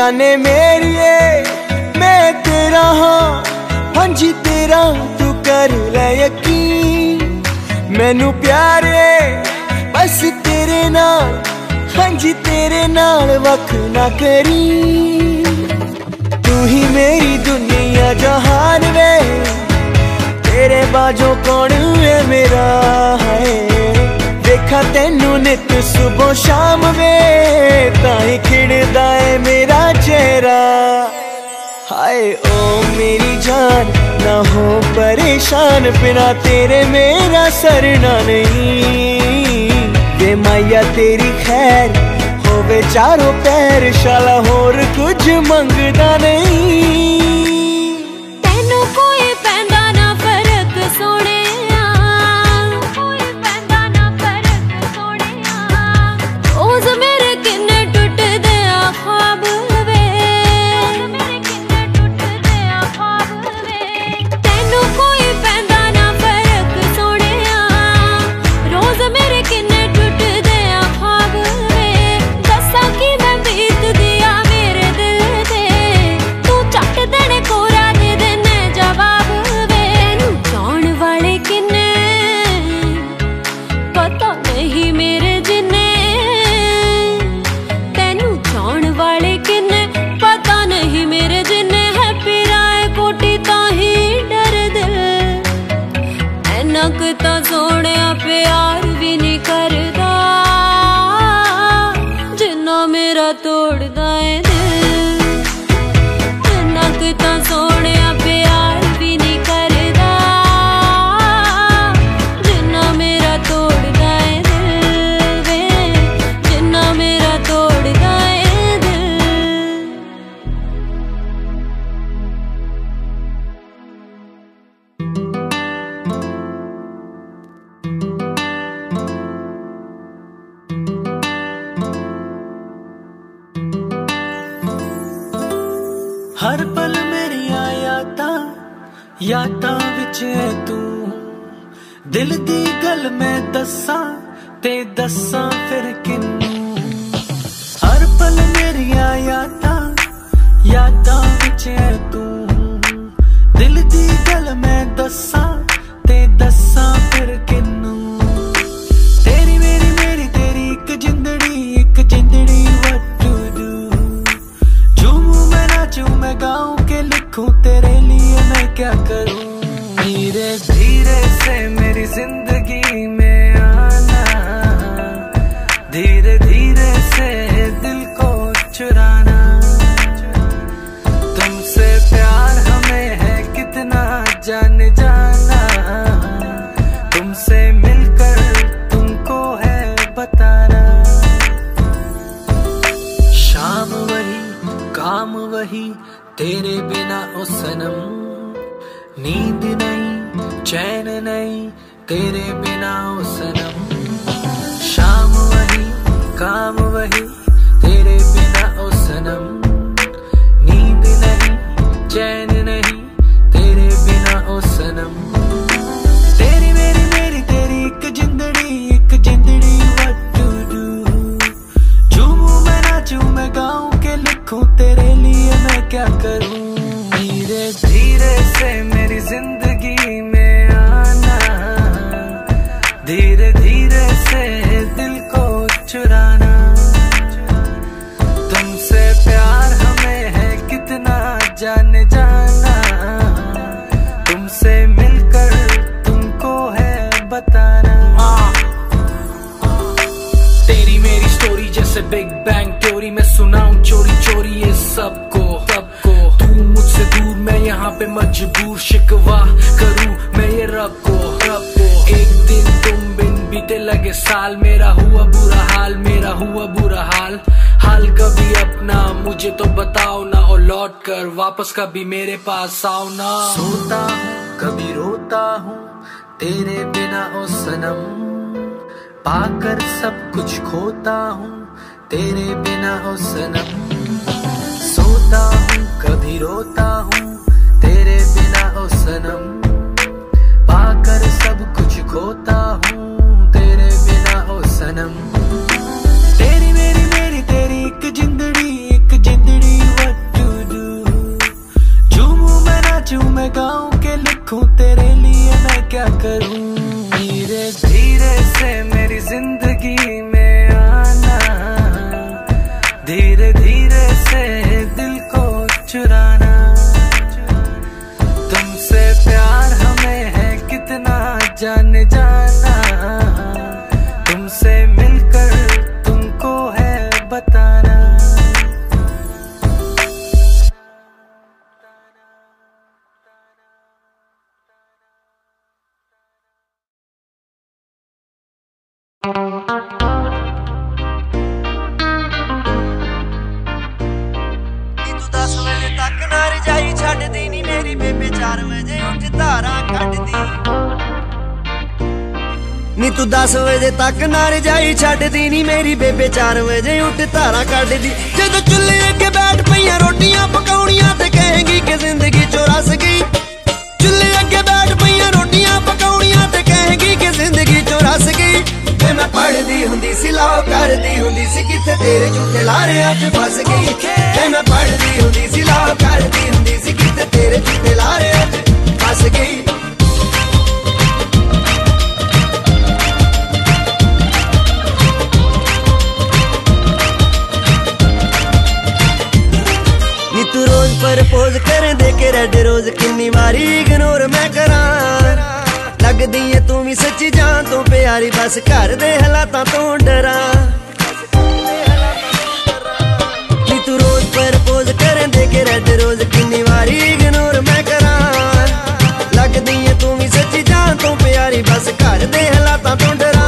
जाने मेरी मैं तेरा हाँ हाँ जी तेरा, तू कर ले यकीन। मैनू प्यारे, बस तेरे नाल हाँ जी तेरे नाल वख ना करी तू ही मेरी दुनिया जहान वे, तेरे बाजों कौन है मेरा है? ਅੱਖਾਂ ਤੈਨੂੰ ਨਿਤ ਸਵੇਰ ਸ਼ਾਮ ਵੇ, ਤਾਂ ਹੀ ਖਿੜਦਾ ਏ ਮੇਰਾ ਚਿਹਰਾ। ਹਾਏ, ਓ ਮੇਰੀ ਜਾਨ, ਨਾ ਹੋ ਪਰੇਸ਼ਾਨ, ਬਿਨਾ ਤੇਰੇ ਮੇਰਾ ਸਰਨਾ ਨਹੀਂ। ਤੇ ਮਾਇਆ, ਤੇਰੀ ਖੈਰ, ਹੋਵੇ ਚਾਰੋਂ ਪੈਰ, ਸ਼ਾਲਾ ਹੋਰ ਕੁਝ ਮੰਗਦਾ ਨਹੀਂ। ਤੈਨੂੰ ਕੋਈ ਪੈਂਦਾ ਨਾ ਫ਼ਰਕ, ਸੋਹਣੇ वही तेरे बिना ओ सनम नींद नहीं, चैन नहीं, तेरे बिना ओ सनम शाम वही, काम वही, तेरे बिना ओ सनम नींद नहीं, चैन नहीं, तेरे बिना ओ सनम तेरी मेरी मेरी, तेरी एक जिंदड़ी एक जिंदड़ी। What to do? झूमू मैं, नाचू मैं, गाऊं लिखूं तेरे लिए मैं क्या करूँ? धीरे धीरे से मेरी ज़िंदगी में आना। धीरे धीरे से बिग बैंग थ्योरी मैं सुनाऊं चोरी चोरी ये सबको। सबको। तू मुझसे दूर, मैं यहाँ पे मजबूर। शिकवा करूँ मैं ये रब को। रब को। एक दिन तुम बिन बीते लगे साल। मेरा हुआ बुरा हाल, मेरा हुआ बुरा हाल। हाल कभी अपना, मुझे तो बताओ ना। और लौट कर वापस कभी मेरे पास आओ ना। सोता कभी रोता हूँ, तेरे बिना ओ सनम। पाकर सब कुछ खोता हूँ तेरे बिना ओ सनम सोता हूँ, कभी रोता हूँ, तेरे बिना ओ सनम पाकर सब कुछ खोता हूँ, तेरे बिना ओ सनम तेरी मेरी मेरी, तेरी एक जिंदड़ी एक जिंदड़ी do झूमू मैं नाचू मैं गाऊं के लिखूं, तेरे लिए मैं क्या करूँ? धीरे धीरे से मेरी ज़िंदगी में धीरे ਤੱਕ ਨਾ ਰਜਾਈ ਛੱਡਦੀ ਨਹੀਂ ਮੇਰੀ ਬੇਬੇ 4 ਵਜੇ ਉੱਠ ਧਾਰਾਂ ਕੱਢਦੀ। ਜਦੋਂ ਚੁੱਲ੍ਹੇ ਅੱਗੇ ਬੈਠ ਪਈਆਂ ਰੋਟੀਆਂ ਪਕਾਉਣੀਆਂ ਤੇ ਕਹੇਗੀ ਕਿ ਜ਼ਿੰਦਗੀ ਚੋਂ ਰਸ ਗਈ। ਚੁੱਲ੍ਹੇ ਅੱਗੇ ਬੈਠ ਪਈਆਂ ਰੋਟੀਆਂ ਪਕਾਉਣੀਆਂ ਤੇ ਕਹੇਗੀ ਕਿ ਜ਼ਿੰਦਗੀ ਚੋਂ ਰਸ ਗਈ। ਤੇ ਮੈਂ ਪੜਦੀ ਹੁੰਦੀ ਸੀ ਲਾਓ ਕਰਦੀ ਹੁੰਦੀ ਸੀ, ਕਿੱਥੇ ਤੇਰੇ ਝੂਠੇ ਲਾਰਿਆਂ 'ਚ ਫਸ ਗਈ। ਤੇ ਮੈਂ ਪੜਦੀ ਹੁੰਦੀ ਸੀ ਲਾਓ ਕਰਦੀ ਹੁੰਦੀ ਸੀ, ਕਿੱਥੇ ਤੇਰੇ ਝੂਠੇ ਲਾਰਿਆਂ 'ਚ ਫਸ ਗਈ। ਪ੍ਰਪੋਜ਼ ਕਰਨ ਦੇ ਕੇ ਰੈਡ ਰੋਜ਼ ਕਿੰਨੀ ਵਾਰੀ ਇਗਨੋਰ ਮੈਂ ਕਰਾਂ। ਲੱਗਦੀ ਏ ਤੂੰ ਵੀ ਸੱਚੀ ਜਾਨ ਤੋਂ ਪਿਆਰੀ, ਬਸ ਘਰ ਦੇ ਹਾਲਾਤਾਂ ਤੋਂ ਡਰਾਂ। ਨੀ ਤੂੰ ਰੋਜ਼ ਪ੍ਰਪੋਜ਼ ਕਰਨ ਦੇ ਕੇ ਰੈਡ ਰੋਜ਼ ਕਿੰਨੀ ਵਾਰੀ ਇਗਨੋਰ ਮੈਂ ਕਰਾਂ। ਲੱਗਦੀ ਏ ਤੂੰ ਵੀ ਸੱਚੀ ਜਾਨ ਤੋਂ ਪਿਆਰੀ, ਬਸ ਘਰ ਦੇ ਹਾਲਾਤਾਂ ਤੋਂ ਡਰਾਂ।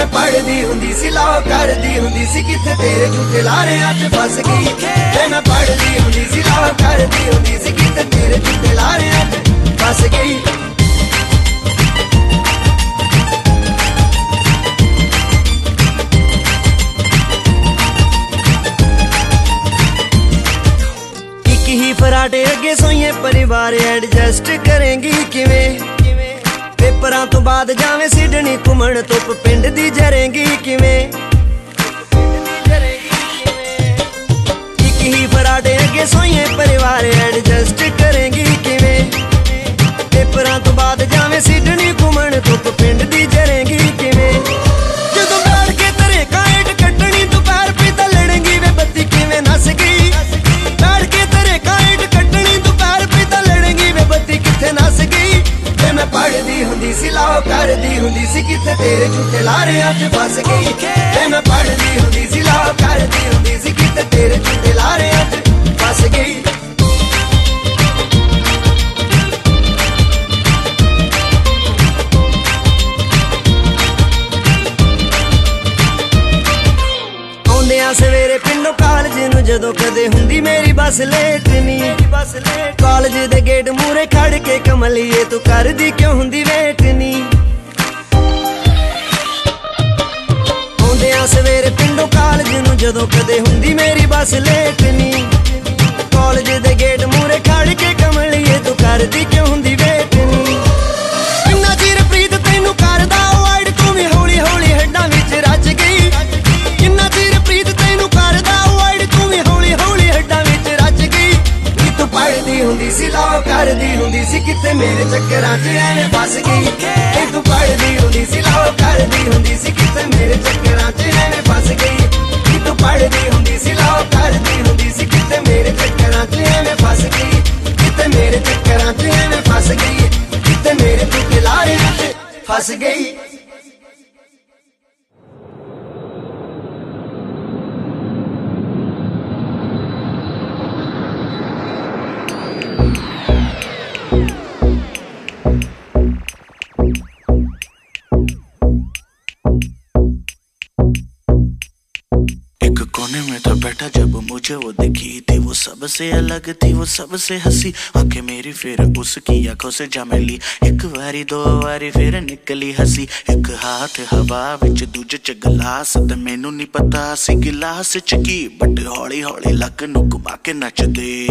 ਮੈਂ ਪੜਦੀ ਹੁੰਦੀ ਸੀ ਲਾਓ ਕਰਦੀ ਹੁੰਦੀ ਸੀ, ਕਿੱਥੇ ਤੇਰੇ ਝੂਠੇ ਲਾਰਿਆਂ 'ਚ ਫਸ ਗਈ। ਤੇ ਮੈਂ ਪੜਦੀ ਹੁੰਦੀ ਸੀ ਲਾਓ ਕਰਦੀ ਹੁੰਦੀ ਸੀ, ਕਿੱਥੇ ਤੇਰੇ ਝੂਠੇ ਲਾਰਿਆਂ 'ਚ ਫਸ ਗਈ। ਇੱਕ ਹੀ ਫਰਾਟੇ ਅੱਗੇ ਸੋਈਏ, ਪਰਿਵਾਰ ਐਡਜਸਟ ਕਰੇਂਗੀ, ਕਿਵੇਂ ਪੇਪਰਾਂ ਤੋਂ ਬਾਅਦ ਜਾਵੇਂ ਸਿਡਨੀ ਘੁੰਮਣ ਧੁੱਪ ਪਿੰਡ ਦੀ ਜਰੇਂਗੀ ਕਿਵੇਂ? ਇੱਕ ਹੀ ਫਰਾਟੇ ਅੱਗੇ ਸੋਈਏ ਪਰਿਵਾਰ ਐਡਜਸਟ ਕਰੇਂਗੀ ਕਿਵੇਂ? ਪੇਪਰਾਂ ਤੋਂ ਬਾਅਦ ਜਾਵੇਂ ਸਿਡਨੀ ਘੁੰਮਣ ਧੁੱਪ ਤੇ ਮੈਂ ਪੜਦੀ ਹੁੰਦੀ ਸੀ ਲਾਓ ਕਰਦੀ ਹੁੰਦੀ ਸੀ, ਕਿੱਥੇ ਤੇਰੇ ਝੂਠੇ ਲਾਰਿਆਂ 'ਚ ਫਸ ਗਈ ਤੇ ਮੈਂ ਪੜਦੀ ਹੁੰਦੀ ਸੀ ਲਾਓ ਕਰਦੀ ਹੁੰਦੀ ਸੀ, ਕਿੱਥੇ ਤੇਰੇ ਝੂਠੇ ਲਾਰਿਆਂ 'ਚ ਫਸ ਗਈ ਬੱਸ ਲੇਟ ਨੀ ਬੱਸ ਲੇਟ ਕਾਲਜ ਦੇ ਗੇਟ ਮੂਰੇ ਖੜ ਕੇ ਕਮਲੀਏ, ਤੂੰ ਕਰਦੀ ਕਿਉਂ ਹੁੰਦੀ ਵੇਟ ਨੀ? ਆਉਂਦਿਆਂ ਸਵੇਰੇ ਪਿੰਡੋਂ ਕਾਲਜ ਨੂੰ ਜਦੋਂ ਕਦੇ ਹੁੰਦੀ ਮੇਰੀ ਬੱਸ ਲੇਟ ਨੀ। ਕਾਲਜ ਦੇ ਗੇਟ ਮੂਰੇ ਖੜ ਕੇ ਕਮਲੀਏ, ਤੂੰ ਕਰਦੀ ਕਿਉਂ ਹੁੰਦੀ ਵੇਟ ਨੀ? ਹੁੰਦੀ ਸੀ ਲਾਓ ਕਰਦੀ ਹੁੰਦੀ ਸੀ ਕਿਤੇ ਮੇਰੇ ਚੱਕਰਾਂ 'ਚ ਐਵੇਂ ਫਸ ਗਈ। ਨੀ ਤੂੰ ਪੜਦੀ ਹੁੰਦੀ ਸੀ ਲਾਓ ਕਰਦੀ ਹੁੰਦੀ ਸੀ ਕਿਤੇ ਮੇਰੇ ਚੱਕਰਾਂ 'ਚ ਐਵੇਂ ਫਸ ਗਈ। ਨੀ ਤੂੰ ਪੜਦੀ ਹੁੰਦੀ ਸੀ ਲਾਓ ਕਰਦੀ ਹੁੰਦੀ ਸੀ ਕਿਤੇ ਮੇਰੇ ਚੱਕਰਾਂ 'ਚ ਐਵੇਂ ਫਸ ਗਈ। ਕਿਤੇ ਮੇਰੇ ਚੱਕਰਾਂ 'ਚ ਐਵੇਂ ਫਸ ਗਈ। ਕਿਤੇ ਮੇਰੇ ਤੂੰ ਕਿਲਾਰੇ ਵਿੱਚ ਫਸ ਗਈ। सबसे अलग थी वो सबसे हंसी आंखें मेरी फिर उसकी आंखों से जा मिली एक बारी दो बारी फिर निकली हंसी एक हाथ हवा ਵਿੱਚ ਦੂਜੇ ਚ ਗਲਾਸ ਤੇ ਮੈਨੂੰ ਨਹੀਂ ਪਤਾ ਸੀ ਗਿਲਾਸ ਚ ਕੀ ਬਟ ਹੌਲੀ ਹੌਲੀ ਲੱਕ ਨੂੰ ਘੁਮਾ ਕੇ ਨੱਚਦੇ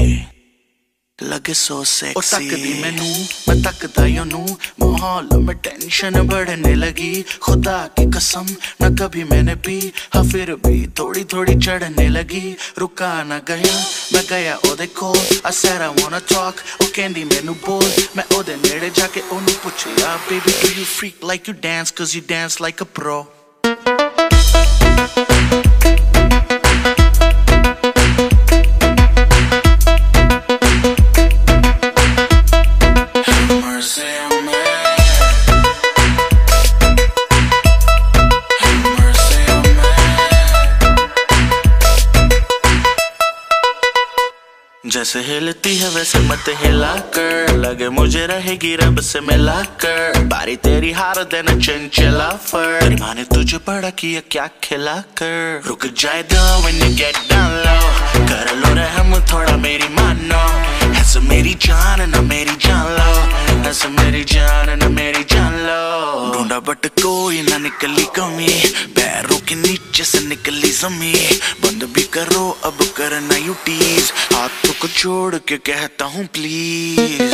ਲੱਗੇ ਸੋ ਸੈਕਸੀ ਉਹ ਤੱਕਦੀ ਮੈਨੂੰ, ਮੈਂ ਤੱਕਦਾ ਯਨੂੰ ਮਾਹੌਲ ਮੈਂ ਟੈਨਸ਼ਨ ਬੜਨੇ ਲਗੀ। ਖੁਦਾ ਕੀ ਕਸਮ, ਨਾ ਕਭੀ ਮੈਨੇ ਪੀ ਹਾਂ, ਫਿਰ ਵੀ ਥੋੜੀ ਥੋੜੀ ਚੜਨੇ ਲਗੀ। ਰੁਕਾ ਨਾ ਗਿਆ, ਮੈਂ ਗਿਆ ਉਹਦੇ ਕੋਲ। ਆ said I want to talk ਉਹ ਕਹਿੰਦੀ, ਮੈਨੂੰ ਬੋਲ। ਮੈਂ ਉਹਦੇ ਨੇੜੇ ਜਾ ਕੇ ਉਹਨੂੰ ਪੁੱਛਿਆ baby do you freak like you dance cause you dance like a pro जैसे हिलती है वैसे मत हिला कर। लगे मुझे रहेगी रब से मिला कर। बारी तेरी हार देना चंचला फर। तेरी माँ ने तुझे बड़ा किया क्या खिला कर? रुक जाए दो when you get down low कर लो रहम, थोड़ा मेरी मानो। ऐसे मेरी जान, ना मेरी जान लो। ऐसे मेरी जान ना मेरी जान लो। ढूंढा बट कोई ना निकली कमी। पैरों के नीचे से निकली जमी। बंद भी करो, अब करना यू टीज। हाथों को छोड़ के कहता हूँ प्लीज़